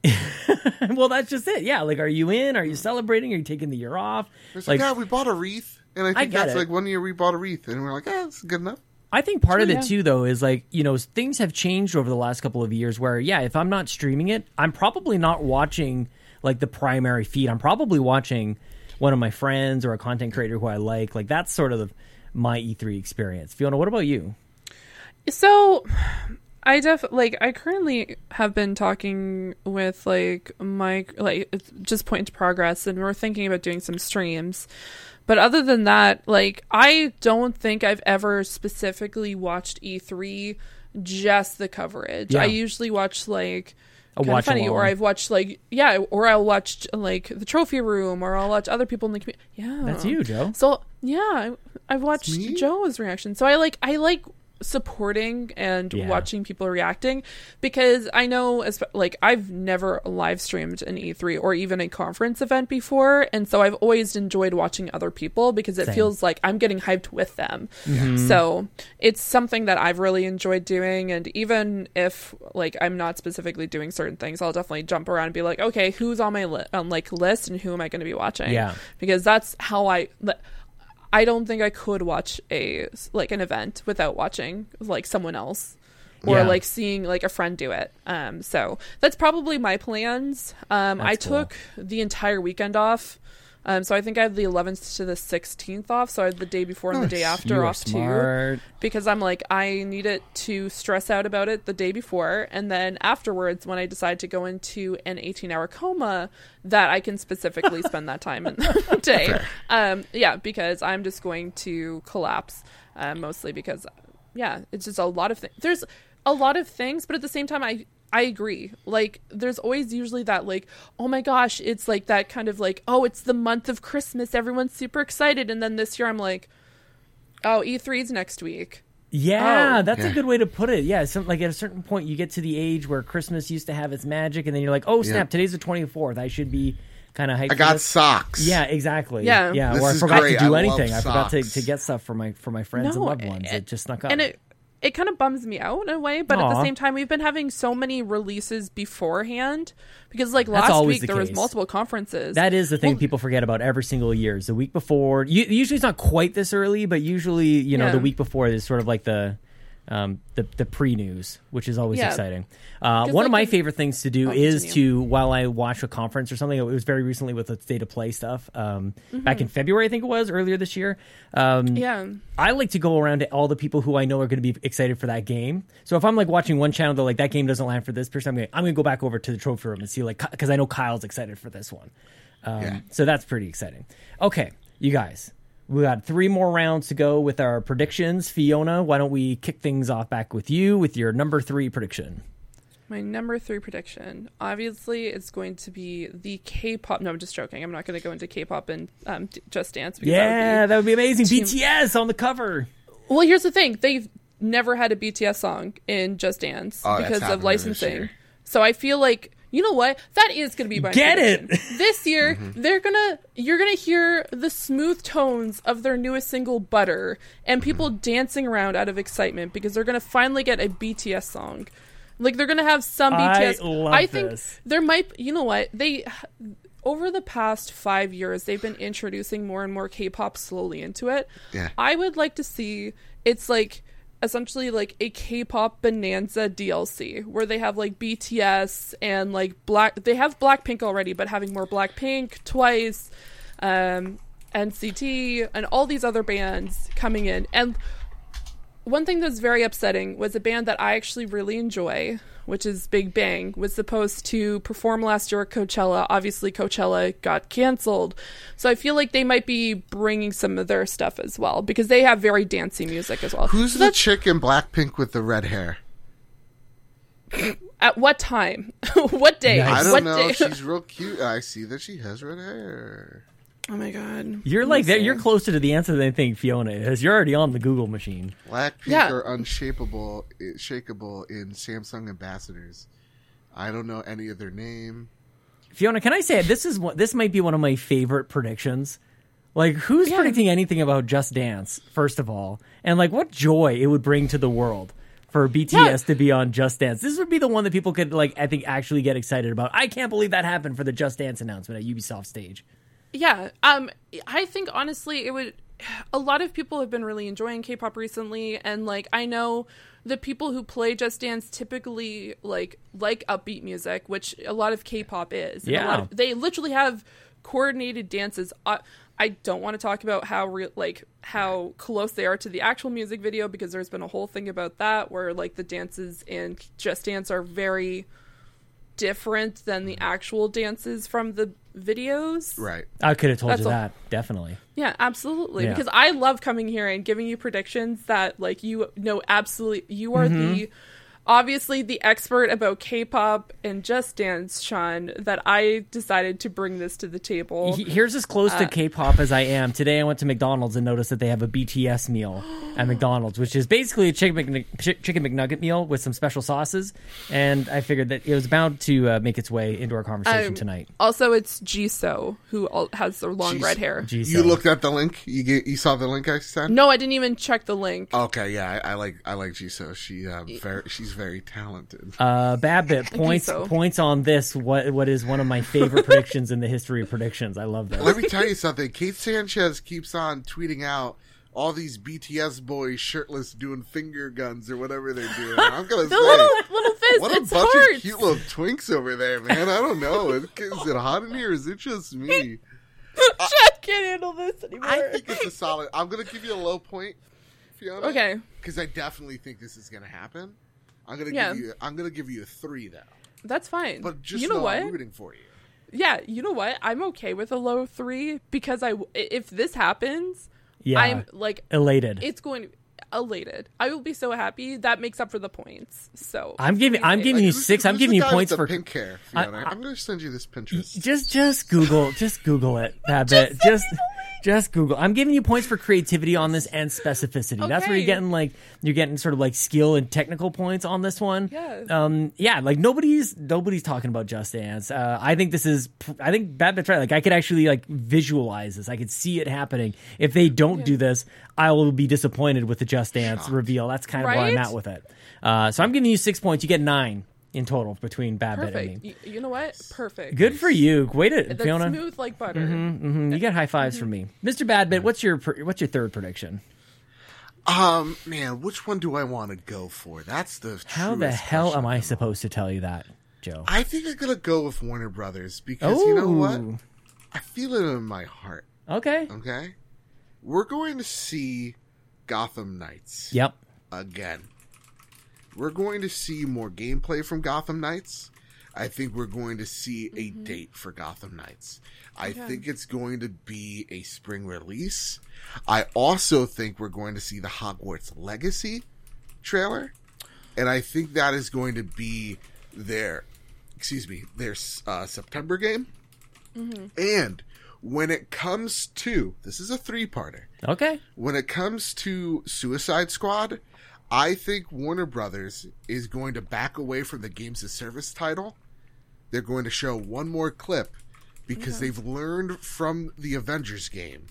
(laughs) well, that's just it. Yeah. Like, are you in? Are you celebrating? Are you taking the year off? It's like, Like, yeah, we bought a wreath, and I think get that's it. like one year we bought a wreath, and we're like, yeah, that's good enough. I think part of it yeah. too, though, is like you know things have changed over the last couple of years. Where yeah, if I'm not streaming it, I'm probably not watching like the primary feed. I'm probably watching one of my friends or a content creator who I like. Like that's sort of the, my E3 experience. Fiona, what about you? So I def like I currently have been talking with like Mike like just point to progress and we're thinking about doing some streams. But other than that, like I don't think I've ever specifically watched E3 just the coverage. Yeah. I usually watch like A kind of watch funny. Or. I've watched like yeah, or I'll watch like the trophy room, or I'll watch other people in the community. Yeah, That's you, Joe. So yeah, I, I've watched? Joe's reaction. So I like I like supporting and Yeah. watching people reacting because I know as like I've never live streamed an E3 or even a conference event before, and so I've always enjoyed watching other people because it Same. feels like I'm getting hyped with them. Mm-hmm. So it's something that I've really enjoyed doing, and even if like I'm not specifically doing certain things, I'll definitely jump around and be like, okay, who's on my li- on like list and who am I going to be watching? Yeah. because that's how I. li- I don't think I could watch a like an event without watching like someone else or Yeah. like seeing like a friend do it. Um, so that's probably my plans. Um, I That's cool. took the entire weekend off. Um, so I think I have the 11th to the 16th off. So I have the day before and the day after You off too because I'm like I needed to stress out about it the day before, and then afterwards, when I decide to go into an 18 hour coma, that I can specifically (laughs) spend that time in the (laughs) day. Um, yeah, because I'm just going to collapse, uh, mostly because, yeah, it's just a lot of things. There's a lot of things, but at the same time, I. I agree. Like, there's always usually that, like, oh my gosh, it's like that kind of like, oh, it's the month of Christmas. Everyone's super excited. And then this year, I'm like, oh, E3's next week. Yeah, Oh. that's a good way to put it. Yeah, some, like at a certain point, you get to the age where Christmas used to have its magic, and then you're like, oh snap, Yeah. today's the 24th. I should be kind of hyped. I got this. socks. Yeah, exactly. Yeah. yeah. This or I forgot great. to do I anything. I forgot to, to get stuff for my for my friends and loved ones. and- It just snuck up. and it it kind of bums me out in a way but at the same time we've been having so many releases beforehand because like That's last week the there was multiple conferences That is the thing Well- people forget about every single year. Is the week before. Usually it's not quite this early, but usually you know Yeah. the week before is sort of like the um, the the pre news, which is always Yeah. exciting. Uh, 'Cause, one of my if- favorite things to do Oh, is continue. to while I watch a conference or something. It was very recently with the state of play stuff. Um, Mm-hmm. Back in February, I think it was earlier this year. Um, yeah I like to go around to all the people who I know are going to be excited for that game. So if I'm like watching one channel, they're like that game doesn't land for this person. I'm going to I'm going to go back over to the trophy room and see like because I know Kyle's excited for this one. Um, Yeah. So that's pretty exciting. Okay, you guys, we got three more rounds to go with our predictions. Fiona, why don't we kick things off back with you with your number three prediction? my number three prediction obviously it's going to be the k-pop no i'm just joking i'm not going to go into k-pop and um, just dance because that would be- Yeah, that would be amazing. Team- BTS on the cover. well here's the thing they've never had a bts song in just dance Oh, because of licensing so i feel like you know what that is going to be my Get it! prediction. this year Mm-hmm. they're gonna you're gonna hear the smooth tones of their newest single butter and people Mm-hmm. dancing around out of excitement because they're gonna finally get a bts song like they're gonna have some I bts i think this. there might you know what they over the past five years they've been introducing more and more k-pop slowly into it Yeah. i would like to see it's like essentially like a k-pop bonanza dlc where they have like bts and like black they have blackpink already but having more blackpink twice um nct and all these other bands coming in. And one thing that's very upsetting was a band that I actually really enjoy, which is Big Bang, was supposed to perform last year at Coachella. Obviously, Coachella got canceled. So I feel like they might be bringing some of their stuff as well because they have very dancey music as well. Who's So the chick in Blackpink with the red hair? (laughs) At what time? (laughs) what day? Nice. I don't what know. day? She's (laughs) real cute. I see that she has red hair. Oh my god. You're like that. You're closer to the answer than I think Fiona is. You're already on the Google machine. Blackpink Yeah. are unshapeable, i- shakeable in Samsung ambassadors. I don't know any of their name. Fiona, can I say this is what this might be one of my favorite predictions? Like, who's Yeah. predicting anything about Just Dance? First of all, and like, what joy it would bring to the world for BTS Yeah. to be on Just Dance. This would be the one that people could like, I think, actually get excited about. I can't believe that happened for the Just Dance announcement at Ubisoft stage. Yeah, um, I think honestly, it would. A lot of people have been really enjoying K-pop recently, and like I know the people who play Just Dance typically like like upbeat music, which a lot of K-pop is. And a lot Yeah. of- they literally have coordinated dances. I, I don't want to talk about how re- like how close they are to the actual music video because there's been a whole thing about that where like the dances in Just Dance are very different than the actual dances from the videos. Right. I could have told That's you all. that definitely. Yeah, absolutely. Yeah. Because I love coming here and giving you predictions that like you know absolutely you are Mm-hmm. the obviously the expert about K-pop and Just Dance, Sean, that I decided to bring this to the table. Here's as close to K-pop as I am. Today, I went to McDonald's and noticed that they have a BTS meal at McDonald's, which is basically a chicken McNug- chi- chicken McNugget meal with some special sauces. And I figured that it was bound to uh, make its way into our conversation Um, tonight. Also, it's Jisoo who has the long Jeez. red hair. Jeez, You looked at the link. You get, you saw the link I sent. No, I didn't even check the link. Okay, yeah, I, I like I like Jisoo. She um, very she's very talented. Uh, Babbitt (laughs) points so. points on this. What what is one of my favorite predictions in the history of predictions? I love that. Let me tell you something. Kate Sanchez keeps on tweeting out all these BTS boys shirtless doing finger guns or whatever they're doing. I'm gonna (laughs) The say, little little fist, what a it's bunch hearts. of cute little twinks over there, man. I don't know. Is it hot in here? Is it just me? (laughs) Chad can't handle this anymore. I think it's a solid. I'm gonna give you a low point, Fiona. okay, Because I definitely think this is gonna happen. I'm gonna Yeah. give you. I'm gonna give you a three though. that's fine. But just you know what? I'm rooting for you. Yeah, you know what? I'm okay with a low three because I if this happens, yeah, I'm like elated. it's going elated. I will be so happy. That makes up for the points. So I'm giving I'm three giving you who's- six. I'm giving you points for pink hair. I, I, I'm gonna send you this Pinterest. just just Google just Google it. Babbitt. Just just Google. I'm giving you points for creativity on this and specificity. Okay. That's where you're getting like you're getting sort of like skill and technical points on this one. Yeah. Um. Yeah. Like nobody's nobody's talking about Just Dance. Uh, I think this is. I think Babbitt's right. Like I could actually like visualize this. I could see it happening. If they don't do this, I will be disappointed with the Just Dance reveal. That's kind of where I'm Right? at with it. Uh. So I'm giving you six points. You get nine in total between Babbitt and me. You, you know what? Perfect. Good for you. Way to That's Fiona. smooth like butter. Mhm, You get high 5s from me, Mr. Babbitt. What's your pr- what's your third prediction? Um, man, which one do I want to go for? That's the How the hell am I supposed to tell you that, Joe? I think I'm gonna go with Warner Brothers because you know what? I feel it in my heart. Okay. Okay, we're going to see Gotham Knights Yep. again. We're going to see more gameplay from Gotham Knights. I think we're going to see a date for Gotham Knights. I think it's going to be a spring release. I also think we're going to see the Hogwarts Legacy trailer. And I think that is going to be their, excuse me, their uh, September game. And when it comes to, this is a three parter Okay. when it comes to Suicide Squad, I think Warner Brothers is going to back away from the games of service title. They're going to show one more clip because they've learned from the Avengers game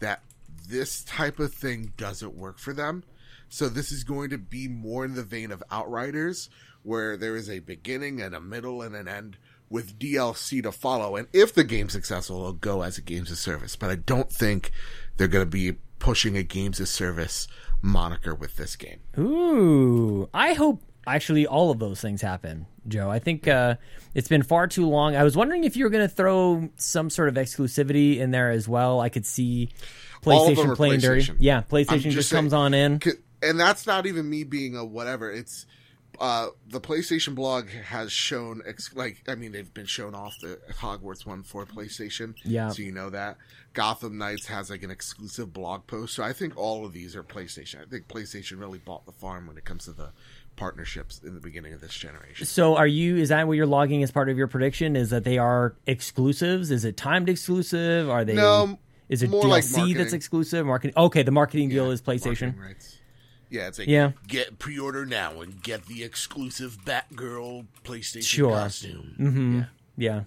that this type of thing doesn't work for them. So this is going to be more in the vein of Outriders, where there is a beginning and a middle and an end with DLC to follow. And if the game's successful, it'll go as a games of service. But I don't think they're going to be pushing a games of service moniker with this game. Ooh. I hope actually all of those things happen, Joe. I think uh, it's been far too long. I was wondering if you were going to throw some sort of exclusivity in there as well. I could see All of them PlayStation playing dirty. PlayStation. Yeah, I'm PlayStation just, saying- comes on in. And that's not even me being a whatever. It's uh, the PlayStation blog has shown, ex- like, I mean, they've been shown off the Hogwarts one for PlayStation. Yeah. So you know that. Gotham Knights has, like, an exclusive blog post. So I think all of these are PlayStation. I think PlayStation really bought the farm when it comes to the partnerships in the beginning of this generation. So are you is that what you're logging as part of your prediction is that they are exclusives? Is it timed exclusive? Are they No, is it more DLC like that's exclusive? Marketing Okay, the marketing deal Yeah, is PlayStation. rights. Yeah, it's like Yeah. get pre-order now and get the exclusive Batgirl PlayStation Sure. costume. Mhm. Yeah.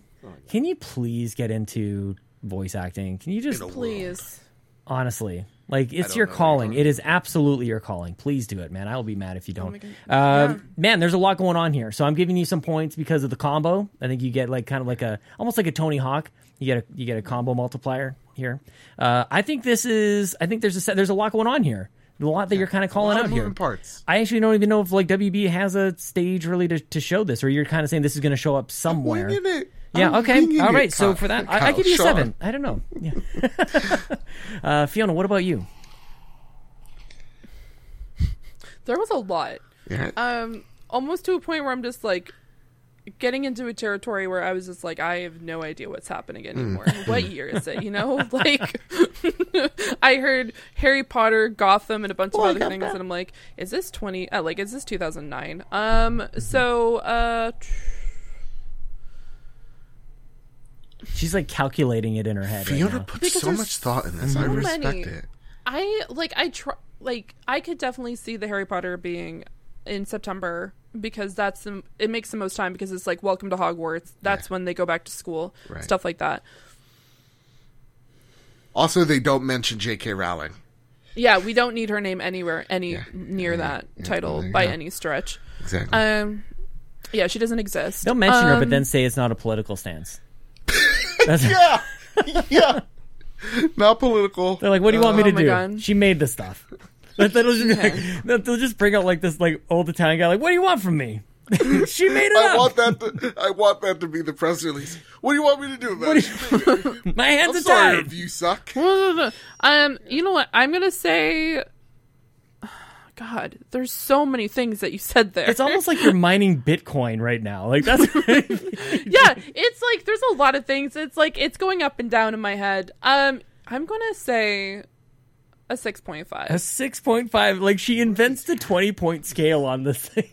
Can you please get into voice acting? Can you just In a Please. honestly like it's your calling it is absolutely your calling please do it man i will be mad if you don't my uh, God. man there's a lot going on here so i'm giving you some points because of the combo i think you get like kind of like a almost like a tony hawk you get a you get a combo multiplier here uh, i think this is i think there's a set there's a lot going on here a lot that you're kind of A calling lot out of here moving parts. I actually don't even know if like WB has a stage really to, to show this, or you're kind of saying this is going to show up somewhere. Winging it. Yeah. I'm okay. All right. It. So Kyle- for that, I, I give you a seven. I don't know. Yeah. (laughs) uh, Fiona, what about you? There was a lot. Yeah. Um, almost to a point where I'm just like, getting into a territory where I was just like, I have no idea what's happening anymore. (laughs) what year is it? You know, (laughs) like (laughs) I heard Harry Potter, Gotham, and a bunch of other things, and I'm like, is this twenty? Uh, like, is this 2009? Um, so uh. She's like calculating it in her head. right Fiona now. put Because so much thought in this. I respect many. it. I like I try like I could definitely see the Harry Potter being in September because that's the it makes the most time because it's like welcome to Hogwarts. That's when they go back to school, Right. stuff like that. Also, they don't mention J.K. Rowling. Yeah, we don't need her name anywhere any Yeah. near Yeah. that Yeah. title There by any stretch. Exactly. Um yeah, she doesn't exist. Don't mention her, but Um, then say it's not a political stance. (laughs) That's, yeah, (laughs) yeah. Not political. They're like, "What do you want me Oh to my do?" God. She made the stuff. But they'll just, be like, they'll just bring out like this like old Italian guy, like, "What do you want from me?" (laughs) she made it I up. want that. To, I want that to be the press release. What do you want me to do about it? (laughs) (laughs) My hands I'm are sorry tied. if you suck. um you know what? I'm going to say (sighs) God, there's so many things that you said there. It's almost like you're mining Bitcoin right now. Like that's yeah, it's like there's a lot of things. It's like it's going up and down in my head. Um, I'm gonna say a 6.5. a six point five. Like she invents the twenty point scale on this thing.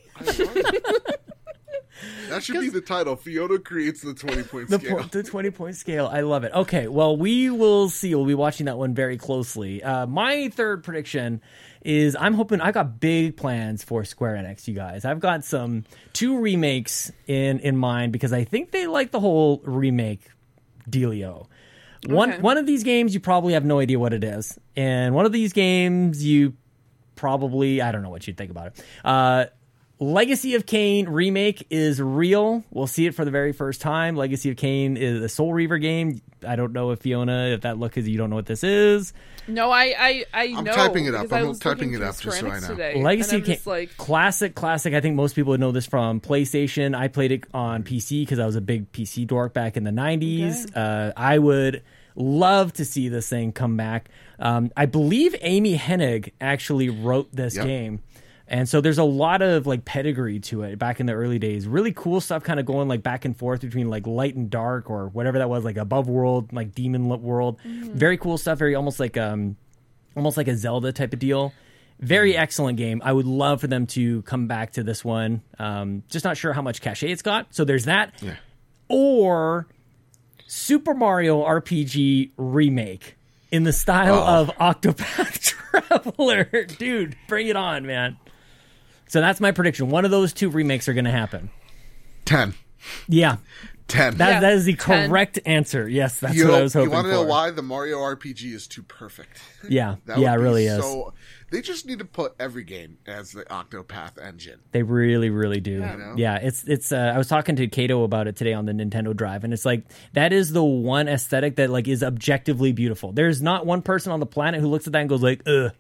That should be the title. Fiona creates the twenty point The, scale. po- the 20 point scale. I love it. Okay, well, we will see. We'll be watching that one very closely. Uh, my third prediction is I'm hoping I got big plans for Square Enix, you guys. I've got some two remakes in, in mind because I think they like the whole remake dealio. One Okay. one of these games you probably have no idea what it is, and one of these games you probably I don't know what you'd think about it. Uh, Legacy of Kain remake is real. We'll see it for the very first time. Legacy of Kain is a Soul Reaver game. I don't know if Fiona, if that look is you don't know what this is. No, I I I I'm know. typing it up. I I'm typing it up just so I know. Today, Legacy of Kain, like classic, classic. I think most people would know this from PlayStation. I played it on PC because I was a big PC dork back in the '90s. Uh, I would love to see this thing come back. Um, I believe Amy Hennig actually wrote this Yep. game. And so there's a lot of like pedigree to it back in the early days. Really cool stuff kind of going like back and forth between like light and dark or whatever that was, like above world, like demon lit world. Very cool stuff, very almost like um almost like a Zelda type of deal. Very excellent game. I would love for them to come back to this one. Um, just not sure how much cachet it's got. So there's that. Yeah. Or Super Mario RPG remake in the style of Octopath (laughs) Traveler. Dude, bring it on, man. So that's my prediction. One of those two remakes are going to happen. Ten. Yeah, Ten. that, Yeah, that is the 10. correct answer. Yes, that's you what know, I was hoping you want to know why the Mario RPG is too perfect? (laughs) Yeah, That yeah, it would be really is. So they just need to put every game as the Octopath engine. They really, really do. Yeah. know? Yeah, it's it's. Uh, I was talking to Kato about it today on the Nintendo Drive, and it's like that is the one aesthetic that like is objectively beautiful. There's not one person on the planet who looks at that and goes like, "Ugh."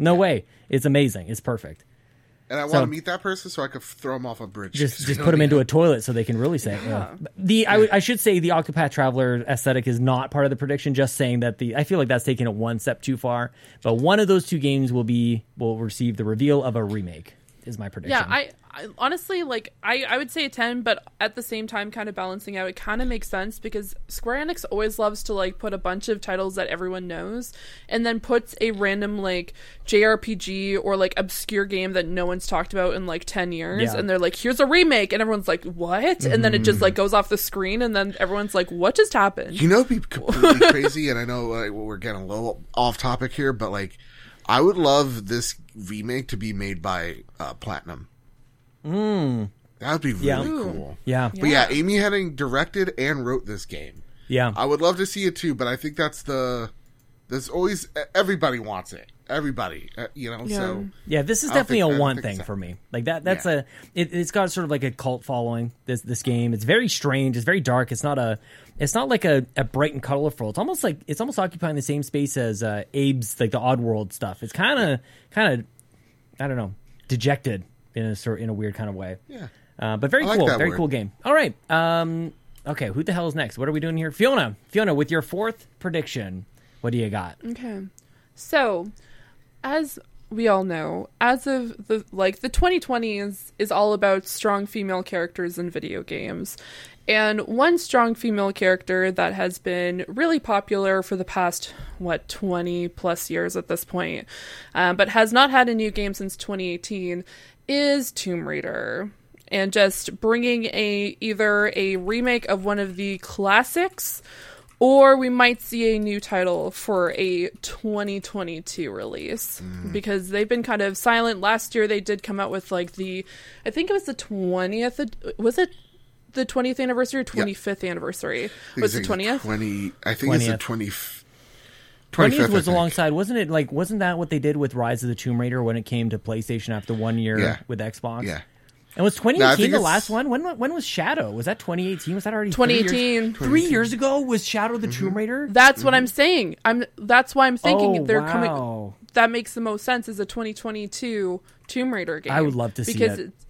No way. It's amazing. It's perfect. And I want So- to meet that person so I could throw them off a bridge. Just (laughs) just put them into mean? a toilet so they can really say. Ugh. The I, w- I should say the Octopath Traveler aesthetic is not part of the prediction. Just saying that the I feel like that's taking it one step too far. But one of those two games will be will receive the reveal of a remake. Is my prediction. yeah. I, I honestly like I I would say a ten, but at the same time, kind of balancing out, it kind of makes sense because Square Enix always loves to like put a bunch of titles that everyone knows, and then puts a random like JRPG or like obscure game that no one's talked about in like ten years, Yeah. and they're like, "Here's a remake," and everyone's like, "What?" And then it just like goes off the screen, and then everyone's like, "What just happened?" You know, it'd be (laughs) completely crazy, and I know like, we're getting a little off topic here, but like, I would love this remake to be made by uh, Platinum. Mm. That would be really Yeah. cool. yeah. But yeah, Amy Hennig directed and wrote this game. Yeah. I would love to see it too, but I think that's the. There's always everybody wants it. Everybody, uh, you know. Yeah. So Yeah, this is definitely think- a one thing so. for me. Like that that's Yeah. a it, it's got sort of like a cult following this this game. It's very strange, it's very dark. It's not a it's not like a, a bright and colorful. It's almost like it's almost occupying the same space as uh Abe's like the Oddworld stuff. It's kind of kind of I don't know, dejected in a sort in a weird kind of way. yeah, Uh, but very I like cool, that very word. cool game. All right. Um okay, who the hell is next? What are we doing here? Fiona. Fiona with your fourth prediction. What do you got? Okay. So, as we all know, as of the like the 2020s is all about strong female characters in video games. And one strong female character that has been really popular for the past, what, 20 plus years at this point, um, but has not had a new game since 2018, is Tomb Raider. And just bringing a either a remake of one of the classics or we might see a new title for a 2022 release because they've been kind of silent. Last year they did come out with like the, I think it was the 20th. Was it the 20th anniversary or 25th anniversary? Was the I 20th? Twenty. I think it's the 20th. twenty. 20th 25th, I was alongside, wasn't it? Like, wasn't that what they did with Rise of the Tomb Raider when it came to PlayStation after one year Yeah. with Xbox? Yeah. And was 2018 think the last one? When when was Shadow? Was that 2018? Was that already three years- 2018. Three years ago was Shadow the Mm-hmm. Tomb Raider. That's what I'm saying. I'm. That's why I'm thinking Oh, they're wow. coming. That makes the most sense as a 2022 Tomb Raider game. I would love to see because it. it's-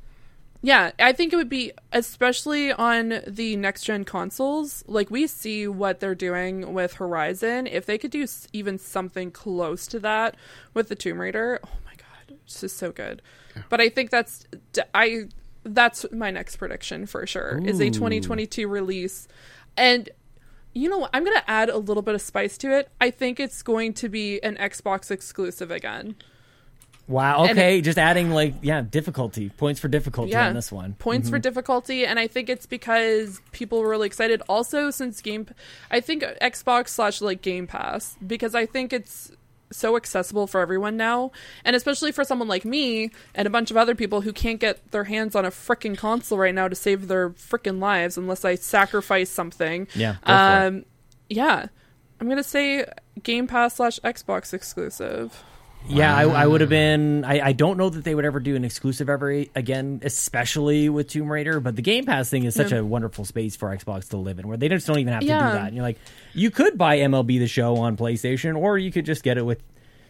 Yeah, I think it would be especially on the next gen consoles. Like we see what they're doing with Horizon. If they could do even something close to that with the Tomb Raider, oh my god, this is so good. But I think that's I that's my next prediction for sure is a 2022 release. And you know what? I'm going to add a little bit of spice to it. I think it's going to be an Xbox exclusive again. Wow. Okay, just adding like yeah, difficulty points for difficulty yeah, on this one. Points for difficulty, and I think it's because people were really excited. Also, since Game, I think Xbox slash like Game Pass because I think it's so accessible for everyone now, and especially for someone like me and a bunch of other people who can't get their hands on a freaking console right now to save their freaking lives unless I sacrifice something. Yeah. Um, yeah, I'm gonna say Game Pass slash Xbox exclusive. Yeah, I, I would have been. I, I don't know that they would ever do an exclusive ever again, especially with Tomb Raider. But the Game Pass thing is such Yeah. a wonderful space for Xbox to live in, where they just don't even have to Yeah. do that. And you're like, you could buy MLB the Show on PlayStation, or you could just get it with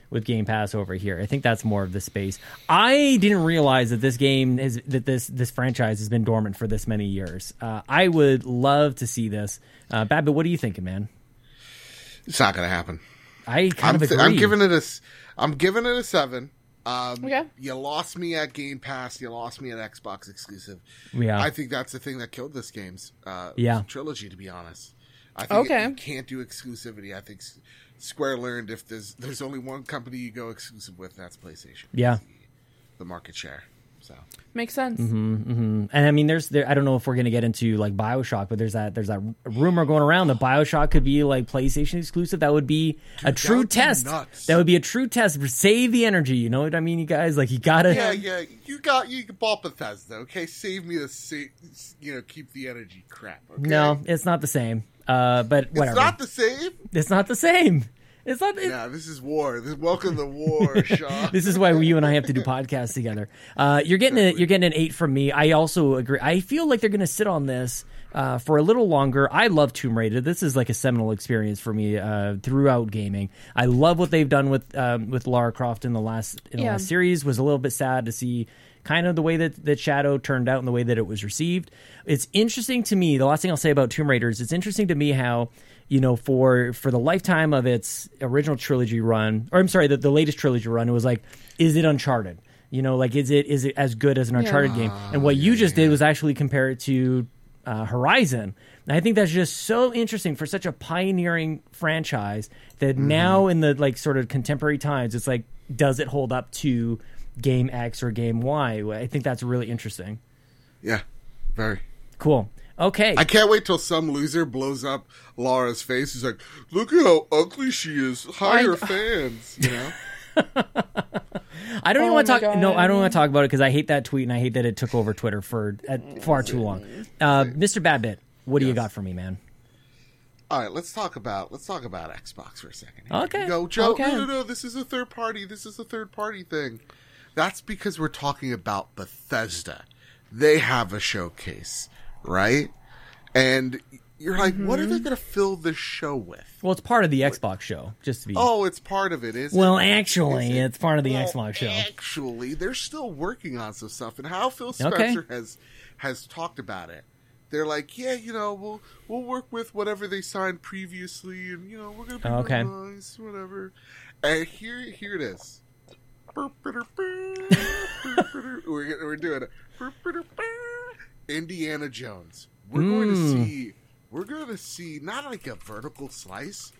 with Game Pass over here. I think that's more of the space. I didn't realize that this game is that this this franchise has been dormant for this many years. Uh, I would love to see this. Uh, Babbitt, what are you thinking, man? It's not going to happen. I kind I'm, of th- agree. I'm giving it a. s- I'm giving it a seven. Um, Okay. You lost me at Game Pass. You lost me at Xbox exclusive. Yeah. I think that's the thing that killed this game's uh, Yeah. trilogy. To be honest, I think Okay. you can't do exclusivity. I think Square learned if there's there's only one company you go exclusive with, that's PlayStation. Yeah. the market share. So Makes sense. Mm-hmm, mm-hmm. And I mean, there's there. I don't know if we're gonna get into like Bioshock, but there's that there's that rumor going around that Bioshock could be like PlayStation exclusive. That would be a true would be test. nuts. That would be a true test. Save the energy. You know what I mean, you guys? Like you gotta. yeah, yeah, you got you can ball Bethesda. Okay, save me the sa- you know keep the energy crap. Okay? No, it's not the same. Uh, but whatever. it's not the same. it's not the same. It's not. Yeah, this is war. This, welcome to war, (laughs) Sean. this is why you and I have to do podcasts together. Uh, you're getting a, you're getting an eight from me. I also agree. I feel like they're going to sit on this uh, for a little longer. I love Tomb Raider. This is like a seminal experience for me uh, throughout gaming. I love what they've done with um, with Lara Croft in the last in the Yeah. last series. Was a little bit sad to see kind of the way that that Shadow turned out and the way that it was received. It's interesting to me. The last thing I'll say about Tomb Raider is it's interesting to me how you know for for the lifetime of its original trilogy run, or I'm sorry, the, the latest trilogy run, it was like, is it Uncharted? You know, like is it is it as good as an Uncharted game? And what you just did was actually compare it to uh, Horizon. And I think that's just so interesting for such a pioneering franchise that now in the like sort of contemporary times, it's like, does it hold up to game X or game Y? I think that's really interesting. yeah, very. Cool. Okay. I can't wait till some loser blows up Lara's face. He's like, "Look at how ugly she is. Hire I- fans." You know. (laughs) I don't even Oh want to my talk. No, I don't want to talk about it because I hate that tweet and I hate that it took over Twitter for uh, far too long. Uh, Mr. Babbitt, what do you got for me, man? All right, let's talk about let's talk about Xbox for a second. Okay. You go, Joe. Okay. No, no, no. This is a third party. This is a third party thing. That's because we're talking about Bethesda. They have a showcase, right? And you're like, what Mm-hmm. are they going to fill this show with? Well, it's part of the Xbox show, just to be. Oh, it's part of it, is it? well, actually, Is it? it's part of the Well, Xbox show. Actually, they're still working on some stuff, and how Phil Okay. Spencer has has talked about it. They're like, yeah, you know, we'll we'll work with whatever they signed previously, and you know, we're gonna be Okay. nice, whatever. And here, here it is. we're, we're doing it. Indiana Jones. We're going to see. We're going to see not like a vertical slice,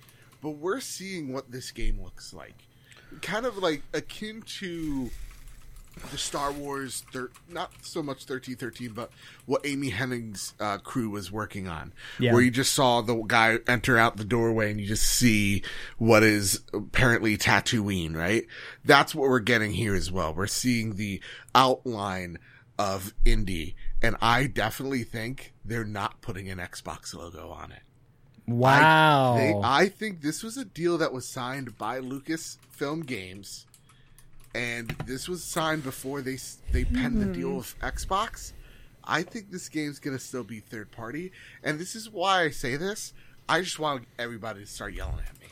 but we're seeing what this game looks like. Kind of like akin to the Star Wars, thir- not so much thirteen thirteen, but what Amy Hennig's uh, crew was working on, Yeah. where you just saw the guy enter out the doorway and you just see what is apparently Tatooine, right? That's what we're getting here as well. We're seeing the outline of Indy, and I definitely think they're not putting an Xbox logo on it. Wow. I, they, I think this was a deal that was signed by Lucasfilm Games, and this was signed before they they penned the deal mm-hmm. with Xbox. I think this game's gonna still be third party, and this is why I say this. I just want everybody to start yelling at me.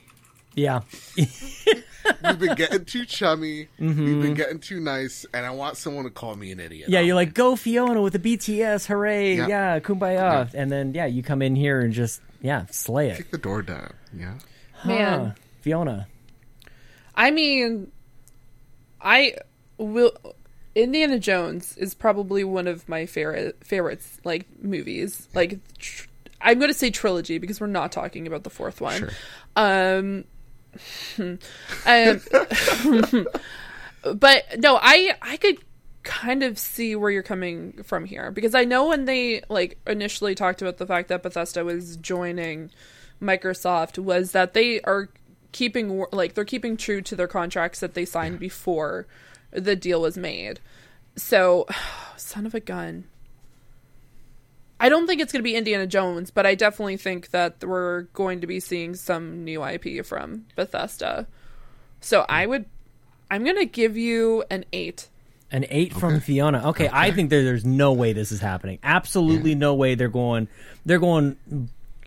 Yeah. (laughs) We've been getting too chummy. We've been getting too nice, and I want someone to call me an idiot. Mm-hmm. Yeah, you're like, go Fiona with the BTS, hooray, Yeah. yeah, kumbaya. And then, yeah, you come in here and just, yeah, slay it. kick the door down. Yeah. Man. Huh. Fiona. I mean, I will. Indiana Jones is probably one of my favorite favorites, like movies. Like, tr- I'm going to say trilogy because we're not talking about the fourth one. Sure. Um, (laughs) um, but no, I I could kind of see where you're coming from here because I know when they like initially talked about the fact that Bethesda was joining Microsoft was that they are keeping like they're keeping true to their contracts that they signed before the deal was made. So, (sighs) son of a gun. I don't think it's going to be Indiana Jones, but I definitely think that we're going to be seeing some new IP from Bethesda. So I would, I'm going to give you an eight. An eight from Fiona. Okay, I think there, there's no way this is happening. Absolutely no way they're going. They're going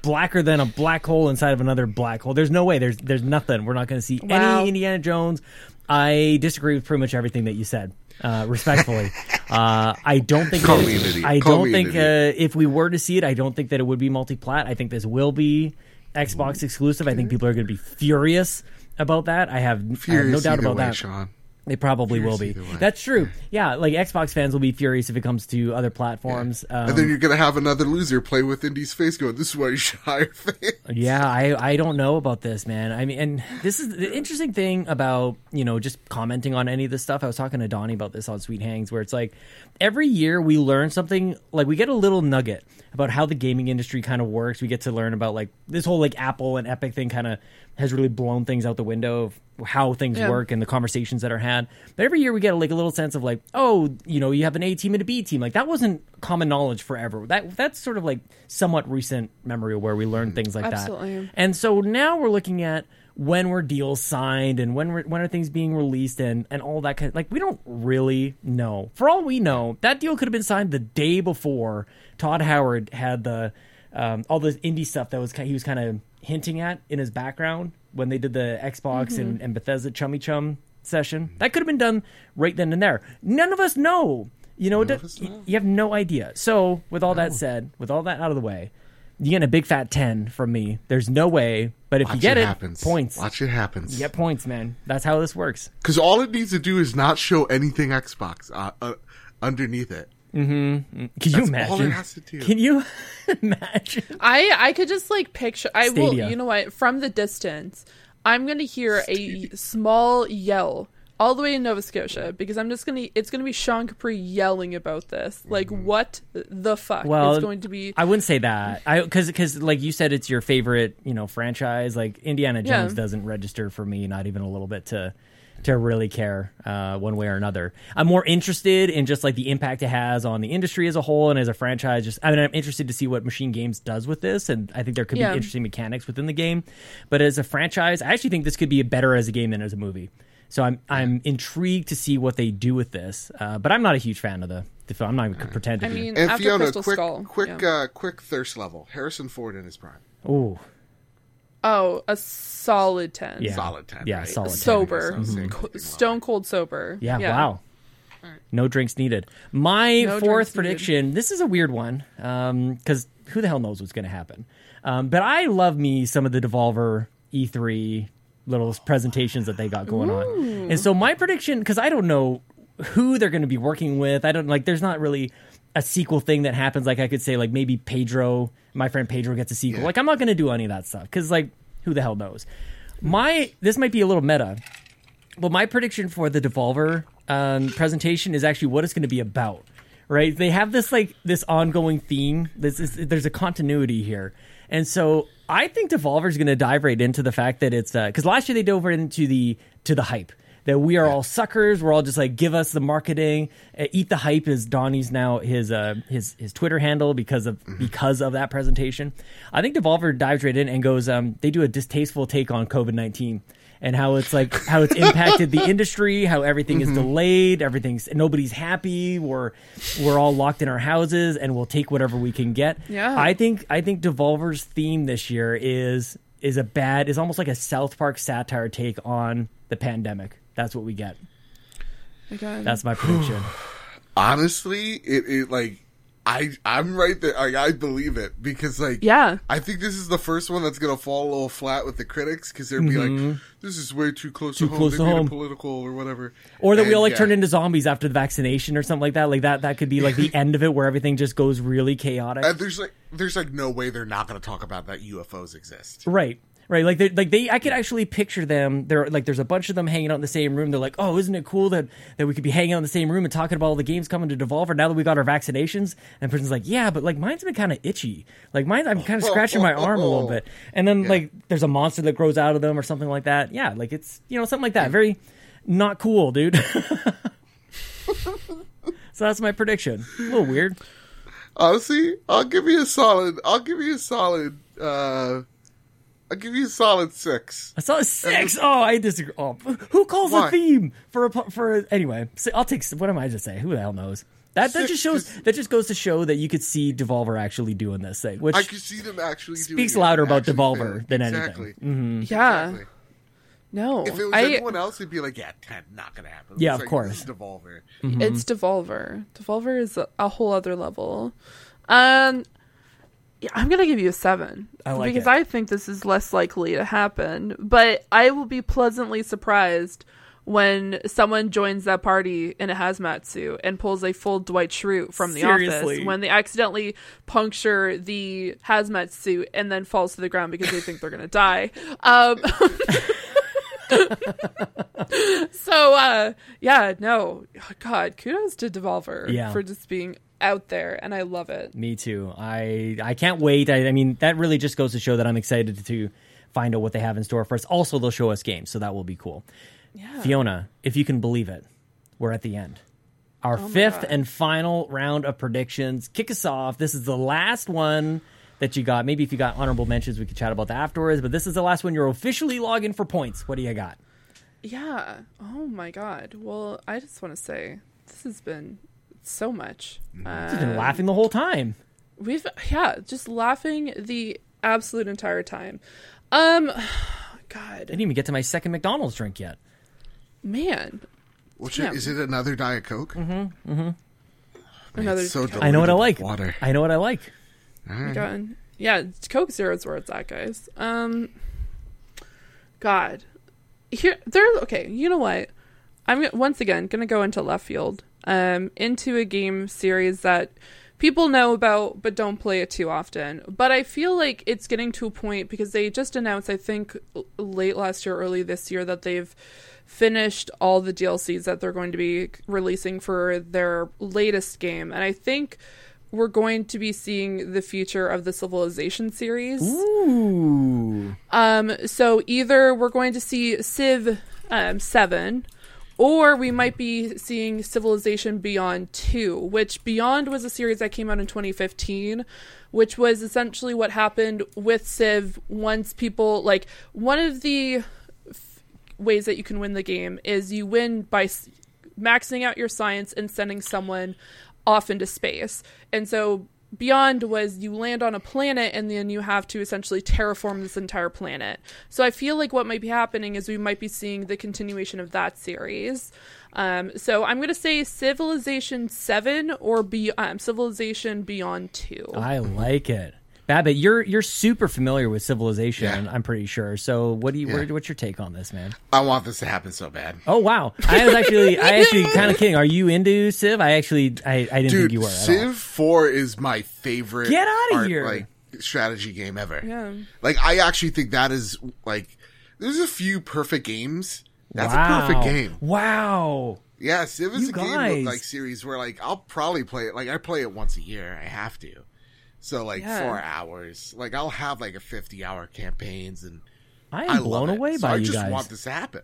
blacker than a black hole inside of another black hole. There's no way. There's there's nothing. We're not going to see Wow. any Indiana Jones. I disagree with pretty much everything that you said. Uh, respectfully, (laughs) uh, I don't think. Call that- me an idiot. I Call don't think uh, if we were to see it, I don't think that it would be multi-plat. I think this will be Xbox exclusive. I think people are going to be furious about that. I have, I have no doubt about way, that. Sean. They probably will be. Furious either way. That's true. Yeah, like Xbox fans will be furious if it comes to other platforms. Um, And then you're gonna have another loser play with Indy's face, going, "This is why you should hire fans." yeah, I I don't know about this, man. I mean, and this is the interesting thing about you know just commenting on any of this stuff. I was talking to Donnie about this on Sweet Hangs, where it's like every year we learn something. Like we get a little nugget about how the gaming industry kind of works. We get to learn about like this whole like Apple and Epic thing kind of has really blown things out the window of how things Yeah. work and the conversations that are had. But every year we get like a little sense of like, oh, you know, you have an A team and a B team. Like that wasn't common knowledge forever. That that's sort of like somewhat recent memory where we learn things like Absolutely. that. And so now we're looking at when were deals signed and when were, when are things being released and and all that kind of like we don't really know. For all we know, that deal could have been signed the day before Todd Howard had the um, all the indie stuff that was ki- he was kind of hinting at in his background when they did the Xbox and, and Bethesda chummy chum session. That could have been done right then and there. None of us know. You know, it does- know. you have no idea. So, with all that said, with all that out of the way, you get a big fat 10 from me. There's no way, but if Watch you get it it, happens. points. Watch it happens. You get points, man. That's how this works. Because all it needs to do is not show anything Xbox uh, uh, underneath it. Mm-hmm. Mm. Can you That's all imagine? it has to do. Can you (laughs) imagine? I I could just like picture. I Stadia. will. You know what? From the distance, I'm gonna hear a small yell all the way in Nova Scotia because I'm just gonna. It's gonna be Sean Capri yelling about this. Like, mm-hmm. what the fuck Well, is going to be? I wouldn't say that. I because because like you said, it's your favorite you know franchise. Like Indiana Yeah. Jones doesn't register for me, not even a little bit to to really care uh, one way or another. I'm more interested in just like the impact it has on the industry as a whole and as a franchise. Just I mean, I'm interested to see what MachineGames does with this, and I think there could Yeah. be interesting mechanics within the game. But as a franchise, I actually think this could be better as a game than as a movie. So I'm I'm intrigued to see what they do with this. Uh, but I'm not a huge fan of the, the film. I'm not even gonna pretend I be. mean, And after Fiona, Crystal quick, Skull, quick, yeah. uh, quick thirst level. Harrison Ford in his prime. Ooh, oh, a solid ten. yeah, Solid 10, Yeah, right? solid 10. sober, I was saying Co- something stone cold sober. Yeah, wow. No drinks needed. My No fourth drinks needed. prediction. This is a weird one because who the hell knows what's going to happen. Um, but I love me some of the Devolver E3 little presentations that they got going on. And so my prediction, because I don't know who they're going to be working with, I don't like. There's not really a sequel thing that happens. Like I could say, like maybe Pedro, my friend Pedro gets a sequel. Like I'm not going to do any of that stuff because like who the hell knows. My this might be a little meta, but my prediction for the Devolver um, presentation is actually what it's going to be about. Right? They have this like this ongoing theme. This is there's a continuity here, and so I think Devolver is going to dive right into the fact that it's because last year they dove right into the to the hype that we are all suckers. We're all just like give us the marketing, uh, eat the hype is Donnie's now his uh, his his Twitter handle because of because of that presentation. I think Devolver dives right in and goes. Um, they do a distasteful take on COVID nineteen and how it's like how it's impacted the (laughs) industry, how everything is delayed, everything's nobody's happy. We're we're all locked in our houses, and we'll take whatever we can get. Yeah. I think I think Devolver's theme this year is is a bad is almost like a South Park satire take on the pandemic. That's what we get. Okay. That's my prediction. (sighs) Honestly, it, it like I I'm right there. Like, I believe it because like yeah. I think this is the first one that's gonna fall a little flat with the critics because they'll be like, "This is way too close Mm-hmm. Too to home. close they to made it home." political or whatever." Or that we all like yeah. turn into zombies after the vaccination or something like that. Like that that could be like the (laughs) end of it where everything just goes really chaotic. And there's like there's like no way they're not gonna talk about that UFOs exist. Right. Right, like they like they, I could actually picture them. They're like, there's a bunch of them hanging out in the same room. They're like, oh, isn't it cool that that we could be hanging out in the same room and talking about all the games coming to Devolver now that we got our vaccinations? And the person's like, yeah, but like mine's been kind of itchy. Like mine, I'm kind of scratching my arm a little bit. And then like there's a monster that grows out of them or something like that. Yeah, like it's you know something like that. Very not cool, dude. (laughs) so that's my prediction. A little weird. Honestly, I'll give you a solid. I'll give you a solid. uh I'll give you a solid six. I saw a six. Oh, I disagree. Oh, who calls Why? a theme for a pu- for a, anyway? So I'll take. What am I to say? Who the hell knows? That that Six just shows. That just goes to show that you could see Devolver actually doing this thing, which I could see them actually doing Speaks it, louder about Devolver failing. than anything. Mm-hmm. Yeah. Exactly. No. If it was I, anyone else, it'd be like, yeah, ten, not gonna happen. Yeah, It's of like, course. This is Devolver. It's Devolver. Devolver is a, a whole other level. Um, yeah, I'm gonna give you a seven I like because it. I think this is less likely to happen. But I will be pleasantly surprised when someone joins that party in a hazmat suit and pulls a full Dwight Schrute from the Seriously. office when they accidentally puncture the hazmat suit and then falls to the ground because they think they're gonna die. Um, (laughs) (laughs) so uh yeah no god kudos to devolver Yeah. for just being out there and i love it me too. I I can't wait. I, I mean, that really just goes to show that I'm excited to find out what they have in store for us. Also, they'll show us games, so that will be cool. yeah Fiona, if you can believe it, we're at the end. Our oh fifth God. and final round of predictions. Kick us off. This is the last one that you got. Maybe if you got honorable mentions, we could chat about that afterwards. But this is the last one. You're officially logging for points. What do you got? yeah oh my god well i just want to say this has been so much You've uh, been laughing the whole time. we've yeah just laughing the absolute entire time um (sighs) god I Didn't even get to my second McDonald's drink yet. man Which Damn. is it? Another Diet Coke? Mm-hmm. Mm-hmm. Another- so I know what I like. Water. I know what I like. God. Yeah, Coke Zero's where it's at, guys. Um, God, here they're okay. You know what? I'm once again gonna go into left field, um, into a game series that people know about but don't play it too often. But I feel like it's getting to a point because they just announced, I think, late last year, early this year, that they've finished all the DLCs that they're going to be releasing for their latest game, and I think we're going to be seeing the future of the Civilization series. Ooh. Um, so either we're going to see Civ um, 7, or we might be seeing Civilization Beyond 2, which Beyond was a series that came out in 2015, which was essentially what happened with Civ once people, like, one of the f- ways that you can win the game is you win by s- maxing out your science and sending someone off into space. And so Beyond was you land on a planet and then you have to essentially terraform this entire planet. So I feel like what might be happening is we might be seeing the continuation of that series. Um, so I'm going to say Civilization 7 or be, um, Civilization Beyond 2. I like it. Babbitt, you're you're super familiar with Civilization. Yeah. I'm pretty sure. So, what do you? Yeah. Where, what's your take on this, man? I want this to happen so bad. Oh wow, I was actually I actually (laughs) kind of kidding. Are you into Civ? I actually I, I didn't Dude, think you were. At Civ all. 4 is my favorite Get outta art- here. like strategy game ever. Yeah. Like I actually think that is like there's a few perfect games. That's wow. a perfect game. Wow. Yeah, Civ is You a game of like series where like I'll probably play it like I play it once a year. I have to. So like Yeah. four hours. Like I'll have like a fifty hour campaigns and I am I blown love it. away So by I you just guys. want this to happen.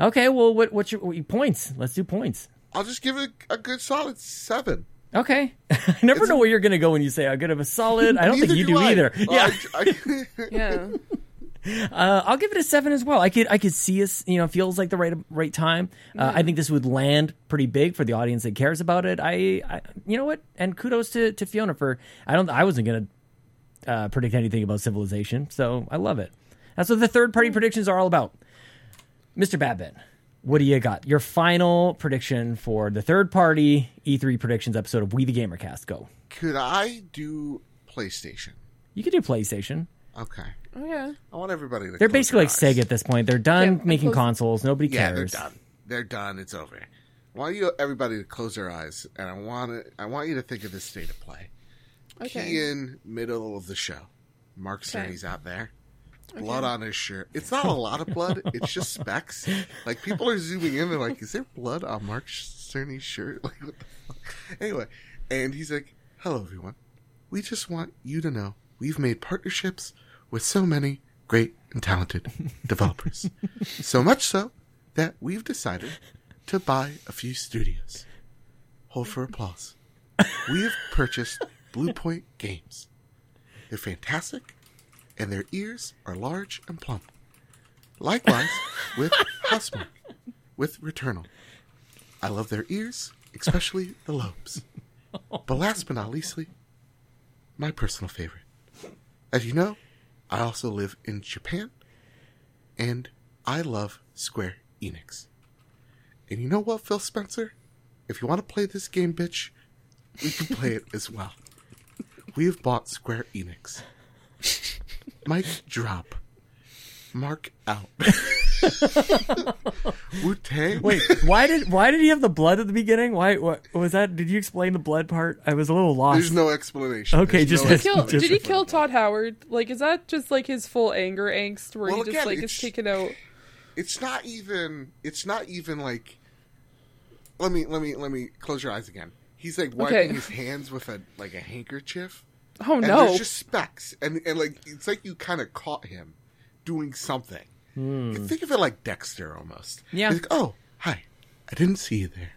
Okay, well, what what's your, what your points? Let's do points. I'll just give it a good solid seven. Okay. (laughs) I never know where you're going to go when you say I'm good of a solid. (laughs) I don't think you do I. either. Well, yeah. I- I- (laughs) Yeah. Uh, I'll give it a seven as well. I could I could see us. You know, feels like the right right time. Uh, I think this would land pretty big for the audience that cares about it. I, I you know what? And kudos to, to Fiona for. I don't. I wasn't gonna uh, predict anything about Civilization, so I love it. That's what the third party predictions are all about. Mr. Babbitt, what do you got? Your final prediction for the third party E3 predictions episode of We the Gamercast. Go. Could I do PlayStation? You could do PlayStation. Okay. Oh yeah. I want everybody to. They're basically like eyes. Sega at this point. They're done Yeah, making close- consoles. Nobody Yeah, cares. they're done. They're done. It's over. I want you everybody to close their eyes, and I want to. I want you to think of this state of play. Okay. Key in middle of the show. Mark Okay. Cerny's out there. Blood on his shirt. It's not a lot of blood. (laughs) It's just specks. Like people are zooming in. They're like, "Is there blood on Mark Cerny's shirt?" (laughs) Like, what the fuck? Anyway, and he's like, "Hello, everyone. We just want you to know we've made partnerships with so many great and talented (laughs) developers. so much so that we've decided to buy a few studios. Hold for applause. We have purchased Bluepoint Games. They're fantastic, and their ears are large and plump. Likewise with Housemarque, with Returnal. I love their ears, especially the lobes. But last but not leastly, my personal favorite. As you know, I also live in Japan, and I love Square Enix. And you know what, Phil Spencer? If you want to play this game, bitch, we can play it as well. (laughs) We have bought Square Enix. Mike, drop. Mark out. (laughs) (laughs) Wu Tang. Wait, why did why did he have the blood at the beginning? Why what was that? Did you explain the blood part? I was a little lost. There's no explanation. Okay, There's just- no Just- Kill, explanation did he kill. Todd Howard? Like, is that just like his full anger angst, where Well, he just again, like is it's- taken out? It's not even. It's not even like. Let me let me let me close your eyes again. He's like wiping Okay. his hands with a like a handkerchief. Oh and no! there's just specks, and and like it's like you kind of caught him doing something. You can think of it like Dexter almost. Yeah. He's like, oh, hi, I didn't see you there.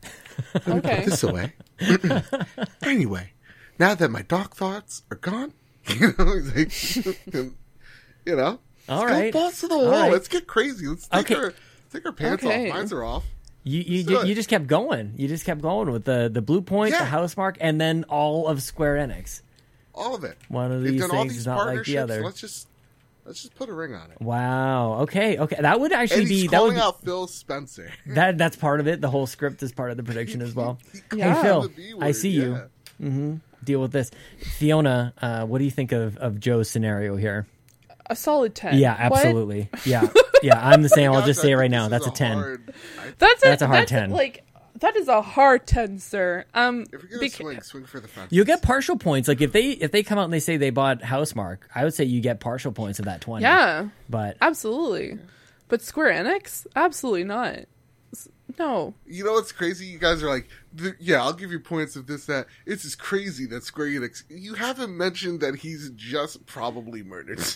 Let me Okay. put this away. (laughs) anyway, now that my dark thoughts are gone, (laughs) you know, he's like, (laughs) you know, All let's right. go balls to the wall. right. Let's get crazy. Let's take Okay. our take our pants Okay. off. Mines are off. You you, you, you just kept going. You just kept going with the the Bluepoint, the Housemarque, and then all of Square Enix. All of it. One of They've these done all things these is not like the partnerships. other. Let's just let's just put a ring on it. Wow. Okay. Okay. That would actually And he's be that would calling be, out Phil Spencer. (laughs) that that's part of it. The whole script is part of the prediction as well. (laughs) Yeah. Hey Phil, The B I word, see yeah. you. Deal with this, Fiona. Uh, what do you think of of Joe's scenario here? a solid ten. Yeah, What? absolutely. (laughs) Yeah, yeah. I'm the same. I'll just say it right now. That's is a ten. hard- That's a, That's a hard 10. Like that is a hard ten, sir. Um, if you're gonna bec- swing, swing for the fence. You get partial points. Like if they if they come out and they say they bought Housemarque, I would say you get partial points of that twenty. yeah, But absolutely. But Square Enix, absolutely not. No, You know what's crazy? You guys are like, "Th- yeah, I'll give you points of this, that. It's just crazy that Square Enix. You haven't mentioned that he's just probably murdered. (laughs)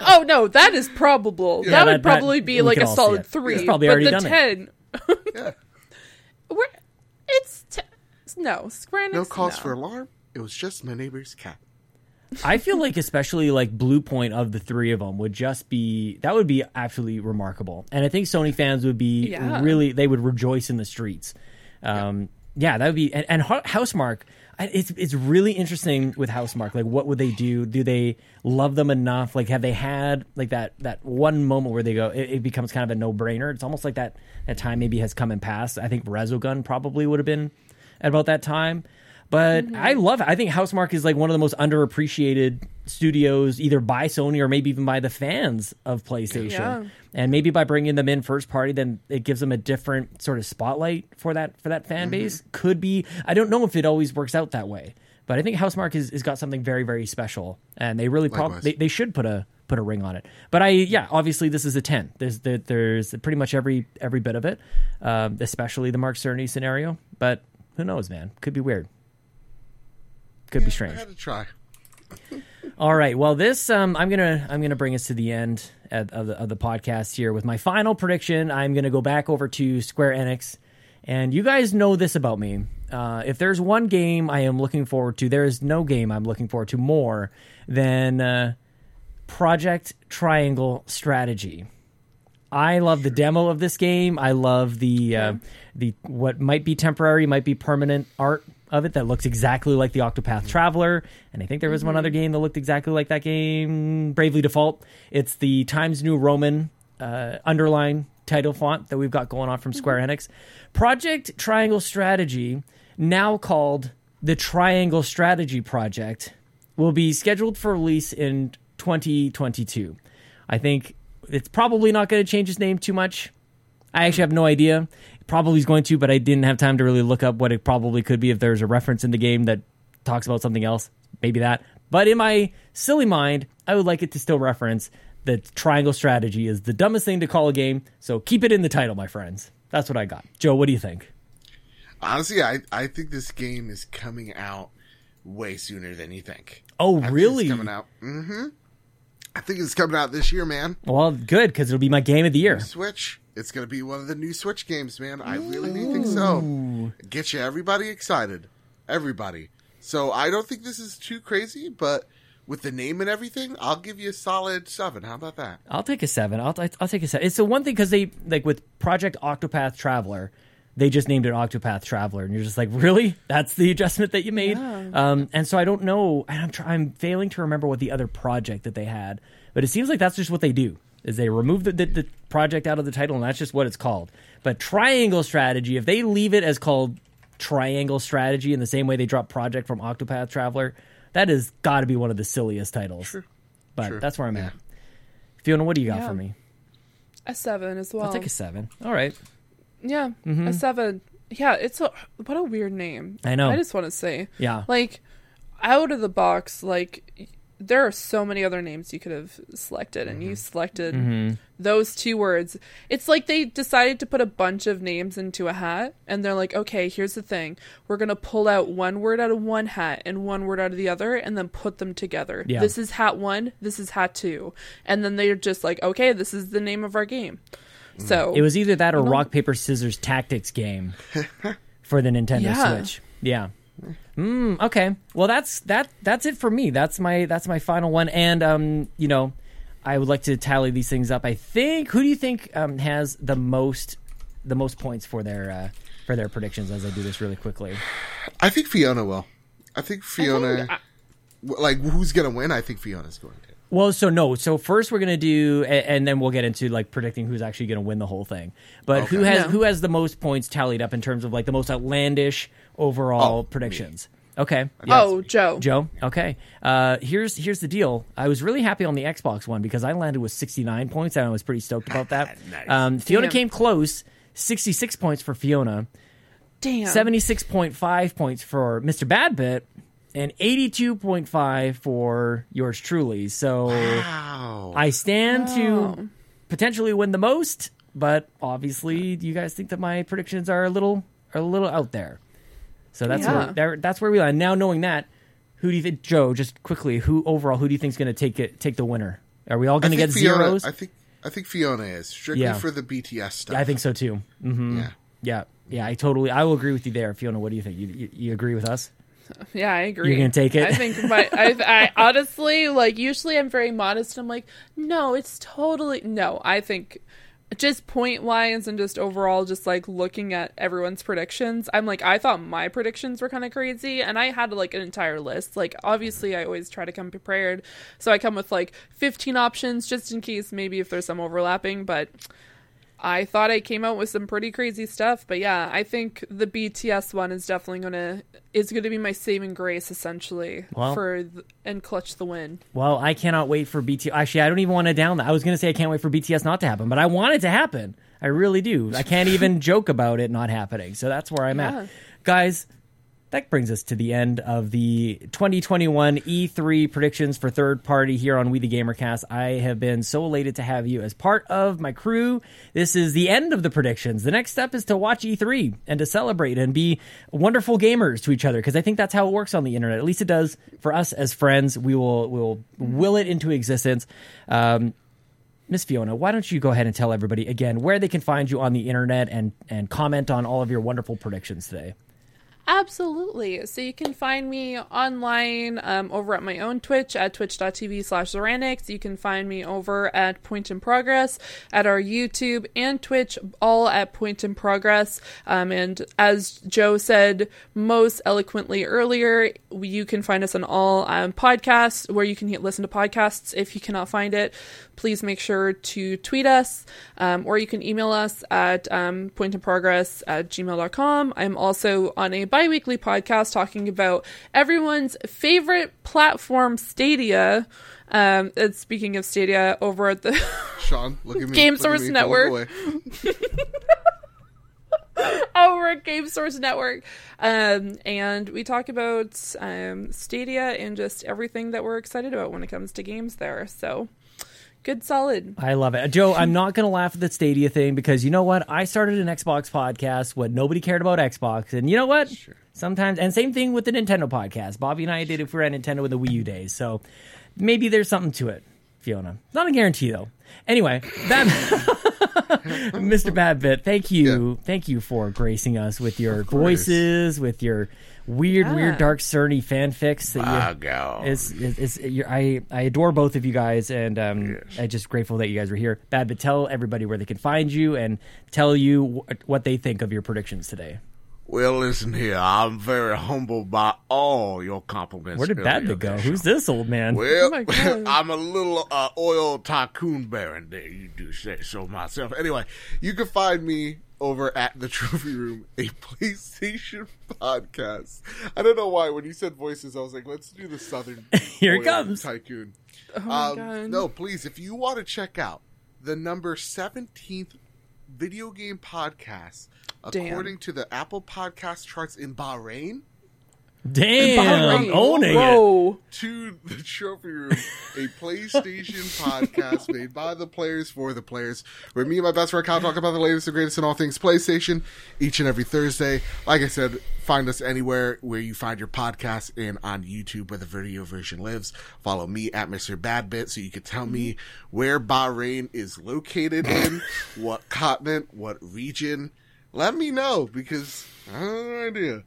Oh no, that is probable. Yeah, that that- would that- probably be like a solid it. three. He's probably but already the done it. Ten, yeah. (laughs) we're, it's te- no Square No cause no. for alarm. It was just my neighbor's cat. I feel like especially like Bluepoint of the three of them would just be that would be absolutely remarkable, and I think Sony fans would be Yeah. really they would rejoice in the streets. Um, yeah. That would be and, and Hou- Housemarque. It's it's really interesting with Housemarque. Like, what would they do? Do they love them enough? Like, have they had like that that one moment where they go? It, it becomes kind of a no brainer. It's almost like that that time maybe has come and passed. I think Resogun probably would have been at about that time. But Mm-hmm. I love it. I think Housemarque is like one of the most underappreciated studios, either by Sony or maybe even by the fans of PlayStation. Yeah. And maybe by bringing them in first party, then it gives them a different sort of spotlight for that for that Mm-hmm. fan base. Could be. I don't know if it always works out that way, but I think Housemarque has, has got something very very special, and they really prob- they, they should put a put a ring on it. But I yeah, obviously this is a ten. There's there, there's pretty much every every bit of it, um, especially the Mark Cerny scenario. But who knows, man? Could be weird. Could be strange. I had to try. (laughs) All right. Well, this um, I'm gonna I'm gonna bring us to the end of of the, of the podcast here with my final prediction. I'm gonna go back over to Square Enix, and you guys know this about me. Uh, if there's one game I am looking forward to, there is no game I'm looking forward to more than uh, Project Triangle Strategy. I love the demo of this game. I love the uh, the what might be temporary, might be permanent art of it that looks exactly like the Octopath mm-hmm. Traveler. And I think there was one other mm-hmm. game that looked exactly like that game, Bravely Default. It's the Times New Roman uh, underline title font that we've got going on from Square mm-hmm. Enix. Project Triangle Strategy, now called the Triangle Strategy Project, will be scheduled for release in 2022. I think it's probably not going to change its name too much. I actually have no idea. Probably is going to, but I didn't have time to really look up what it probably could be if there's a reference in the game that talks about something else. Maybe that. But in my silly mind, I would like it to still reference that triangle strategy is the dumbest thing to call a game. So keep it in the title, my friends. That's what I got. Joe, what do you think? Honestly, I I think this game is coming out way sooner than you think. Oh, I think really? coming out. Mm-hmm. I think it's coming out this year, man. Well, good because it'll be my game of the year. Switch. It's gonna be one of the new Switch games, man. I really do think so. Get you everybody excited, everybody. So I don't think this is too crazy, but with the name and everything, I'll give you a solid seven. How about that? I'll take a seven. I'll I'll take a seven. It's the one thing because they like with Project Octopath Traveler, they just named it Octopath Traveler, and you're just like, really? That's the adjustment that you made? Um, and so I don't know. And I'm try, I'm failing to remember what the other project that they had, but it seems like that's just what they do. Is they remove the, the, the project out of the title, and that's just what it's called. But Triangle Strategy, if they leave it as called Triangle Strategy in the same way they dropped Project from Octopath Traveler, that has got to be one of the silliest titles. But Sure. that's where I'm at. Fiona, what do you got Yeah. for me? A seven as well. I'll take a seven. All right. Yeah, mm-hmm. a seven. Yeah, it's a what a weird name. I know. I just want to say, Yeah. like, out of the box, like, y- there are so many other names you could have selected, and you mm-hmm. selected mm-hmm. those two words. It's like they decided to put a bunch of names into a hat, and they're like, okay, here's the thing: we're gonna pull out one word out of one hat and one word out of the other, and then put them together. Yeah. This is hat one. This is hat two, and then they're just like, okay, this is the name of our game. Mm. So It was either that or rock paper scissors tactics game (laughs) for the Nintendo Yeah. Switch. Yeah. Mm, okay. Well, that's that. That's it for me. That's my that's my final one. And um, you know, I would like to tally these things up. I think. Who do you think um, has the most the most points for their uh, for their predictions? As I do this really quickly. I think Fiona will. I think Fiona. I- w- like, who's gonna win? I think Fiona's going to. Well, so no. So first we're gonna do, a- and then we'll get into like predicting who's actually gonna win the whole thing. But who has Yeah. who has the most points tallied up in terms of like the most outlandish overall Oh, predictions? Okay. oh, Joe. Joe. Okay. Uh, here's here's the deal. I was really happy on the Xbox one because I landed with 69 points and I was pretty stoked about that. (laughs) Nice. um, Fiona Damn. came close. 66 points for Fiona. Damn. 76.5 points for Mr. Babbitt. And 82.5 for yours truly. So Wow. I stand Oh. to potentially win the most, but obviously you guys think that my predictions are a little are a little out there. So that's Yeah. where there, that's where we land. Now knowing that, who do you think, Joe? Just quickly, who overall, who do you think is going to take it, take the winner? Are we all going to get Fiona, zeros? I think. I think Fiona is strictly Yeah. for the BTS stuff. Yeah, I think so too. hmm Yeah. Yeah, yeah, I totally. I will agree with you there, Fiona. What do you think? You you, you agree with us? Yeah, I agree. You're gonna take it? I think my, I, I honestly like. Usually, I'm very modest. I'm like, no, it's totally no. I think just point wise and just overall, just like looking at everyone's predictions. I'm like, I thought my predictions were kind of crazy, and I had like an entire list. Like, obviously, I always try to come prepared, so I come with like 15 options just in case maybe if there's some overlapping, but. I thought I came out with some pretty crazy stuff, but yeah, I think the BTS one is definitely gonna is gonna be my saving grace essentially Well- for th- and clutch the win. Well, I cannot wait for BTS. Actually, I don't even want to down that. I was going to say I can't wait for BTS not to happen, but I want it to happen. I really do. I can't even (laughs) joke about it not happening. So that's where I'm Yeah. at. Guys, that brings us to the end of the 2021 E3 predictions for third party here on We the Gamercast. I have been so elated to have you as part of my crew. This is the end of the predictions. The next step is to watch E3 and to celebrate and be wonderful gamers to each other because I think that's how it works on the internet. At least it does for us as friends. We will will will it into existence. Um, Miss Fiona, why don't you go ahead and tell everybody again where they can find you on the internet and and comment on all of your wonderful predictions today? Absolutely. So you can find me online um, over at my own Twitch at twitch.tv slash Zeranix. You can find me over at Point in Progress at our YouTube and Twitch, all at Point in Progress. Um, and as Joe said most eloquently earlier, you can find us on all um, podcasts where you can listen to podcasts. If you cannot find it, please make sure to tweet us um, or you can email us at um, pointinprogress at gmail.com. I'm also on a bi weekly podcast talking about everyone's favorite platform, Stadia. Um, and speaking of Stadia, over at the (laughs) Sean, look at me. Game look Source me, Network. (laughs) over at Game Source Network. Um, and we talk about um, Stadia and just everything that we're excited about when it comes to games there. So good, solid. I love it. Joe, I'm (laughs) not going to laugh at the Stadia thing because you know what? I started an Xbox podcast when nobody cared about Xbox. And you know what? Sometimes, and same thing with the Nintendo podcast. Bobby and I did it for Nintendo with the Wii U days. So maybe there's something to it, Fiona. Not a guarantee, though. Anyway, that. (laughs) Mr. Babbitt, thank you. Thank you for gracing us with your voices, with your weird, Yeah. weird, dark, cerny fanfics that you. It's, it's, it's you're, I I adore both of you guys, and um, I'm just grateful that you guys were here. Bad, but tell everybody where they can find you and tell you wh- what they think of your predictions today. Well, listen here. I'm very humbled by all your compliments. Where did earlier Bad go? there, Who's this old man? Well, Oh. (laughs) I'm a little uh, oil tycoon baron there. You do say so myself. Anyway, You can find me over at the Trophy Room, a (laughs) PlayStation podcast. I don't know why when you said voices, I was like, let's do the Southern (laughs) Here it comes. Tycoon. Oh my Um, God. no, please, if you want to check out the number 17th video game podcast, Damn. according to the Apple Podcast charts in Bahrain, Damn, Bahrain. owning it. To the Trophy Room, a PlayStation (laughs) podcast made by the players for the players, where me and my best friend Kyle talk about the latest and greatest in all things PlayStation each and every Thursday. Like I said, find us anywhere where you find your podcast and on YouTube where the video version lives. Follow me at Mr. Babbitt so you can tell me mm-hmm. where Bahrain is located in, (laughs) what continent, what region. Let me know because I have no idea.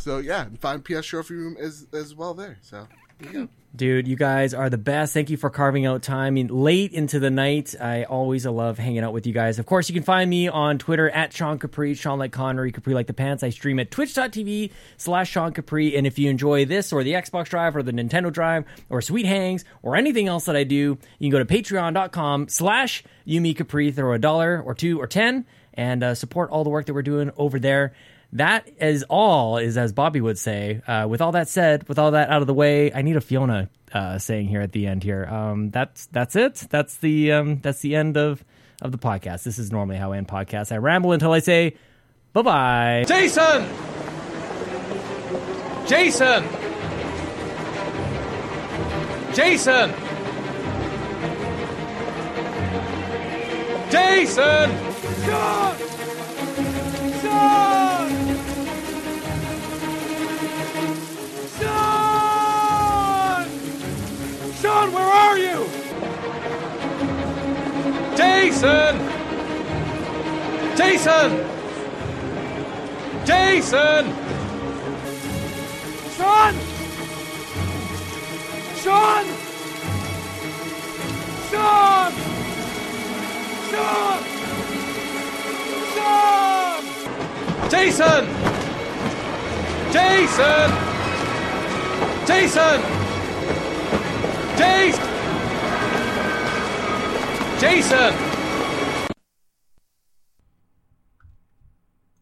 So yeah, find PS Trophy Room as as well there. So there you go. Dude, you guys are the best. Thank you for carving out time. I mean, late into the night, I always love hanging out with you guys. Of course, you can find me on Twitter at Sean Capri, Sean like Connery, Capri like the pants. I stream at twitch.tv slash Sean Capri. And if you enjoy this or the Xbox Drive or the Nintendo Drive or Sweet Hangs or anything else that I do, you can go to patreon.com slash Yumi Capri, throw a dollar or two or ten, and uh, support all the work that we're doing over there that is all is as bobby would say uh, with all that said with all that out of the way i need a fiona uh, saying here at the end here um, that's that's it that's the um, that's the end of of the podcast this is normally how i end podcasts i ramble until i say bye-bye Jason! Jason! Jason! Jason! Sean! Sean! Where are you? Jason! Jason! Jason! Sean! Sean! Sean! Sean! Sean! Jason! Jason! Jason! Jason! Jason!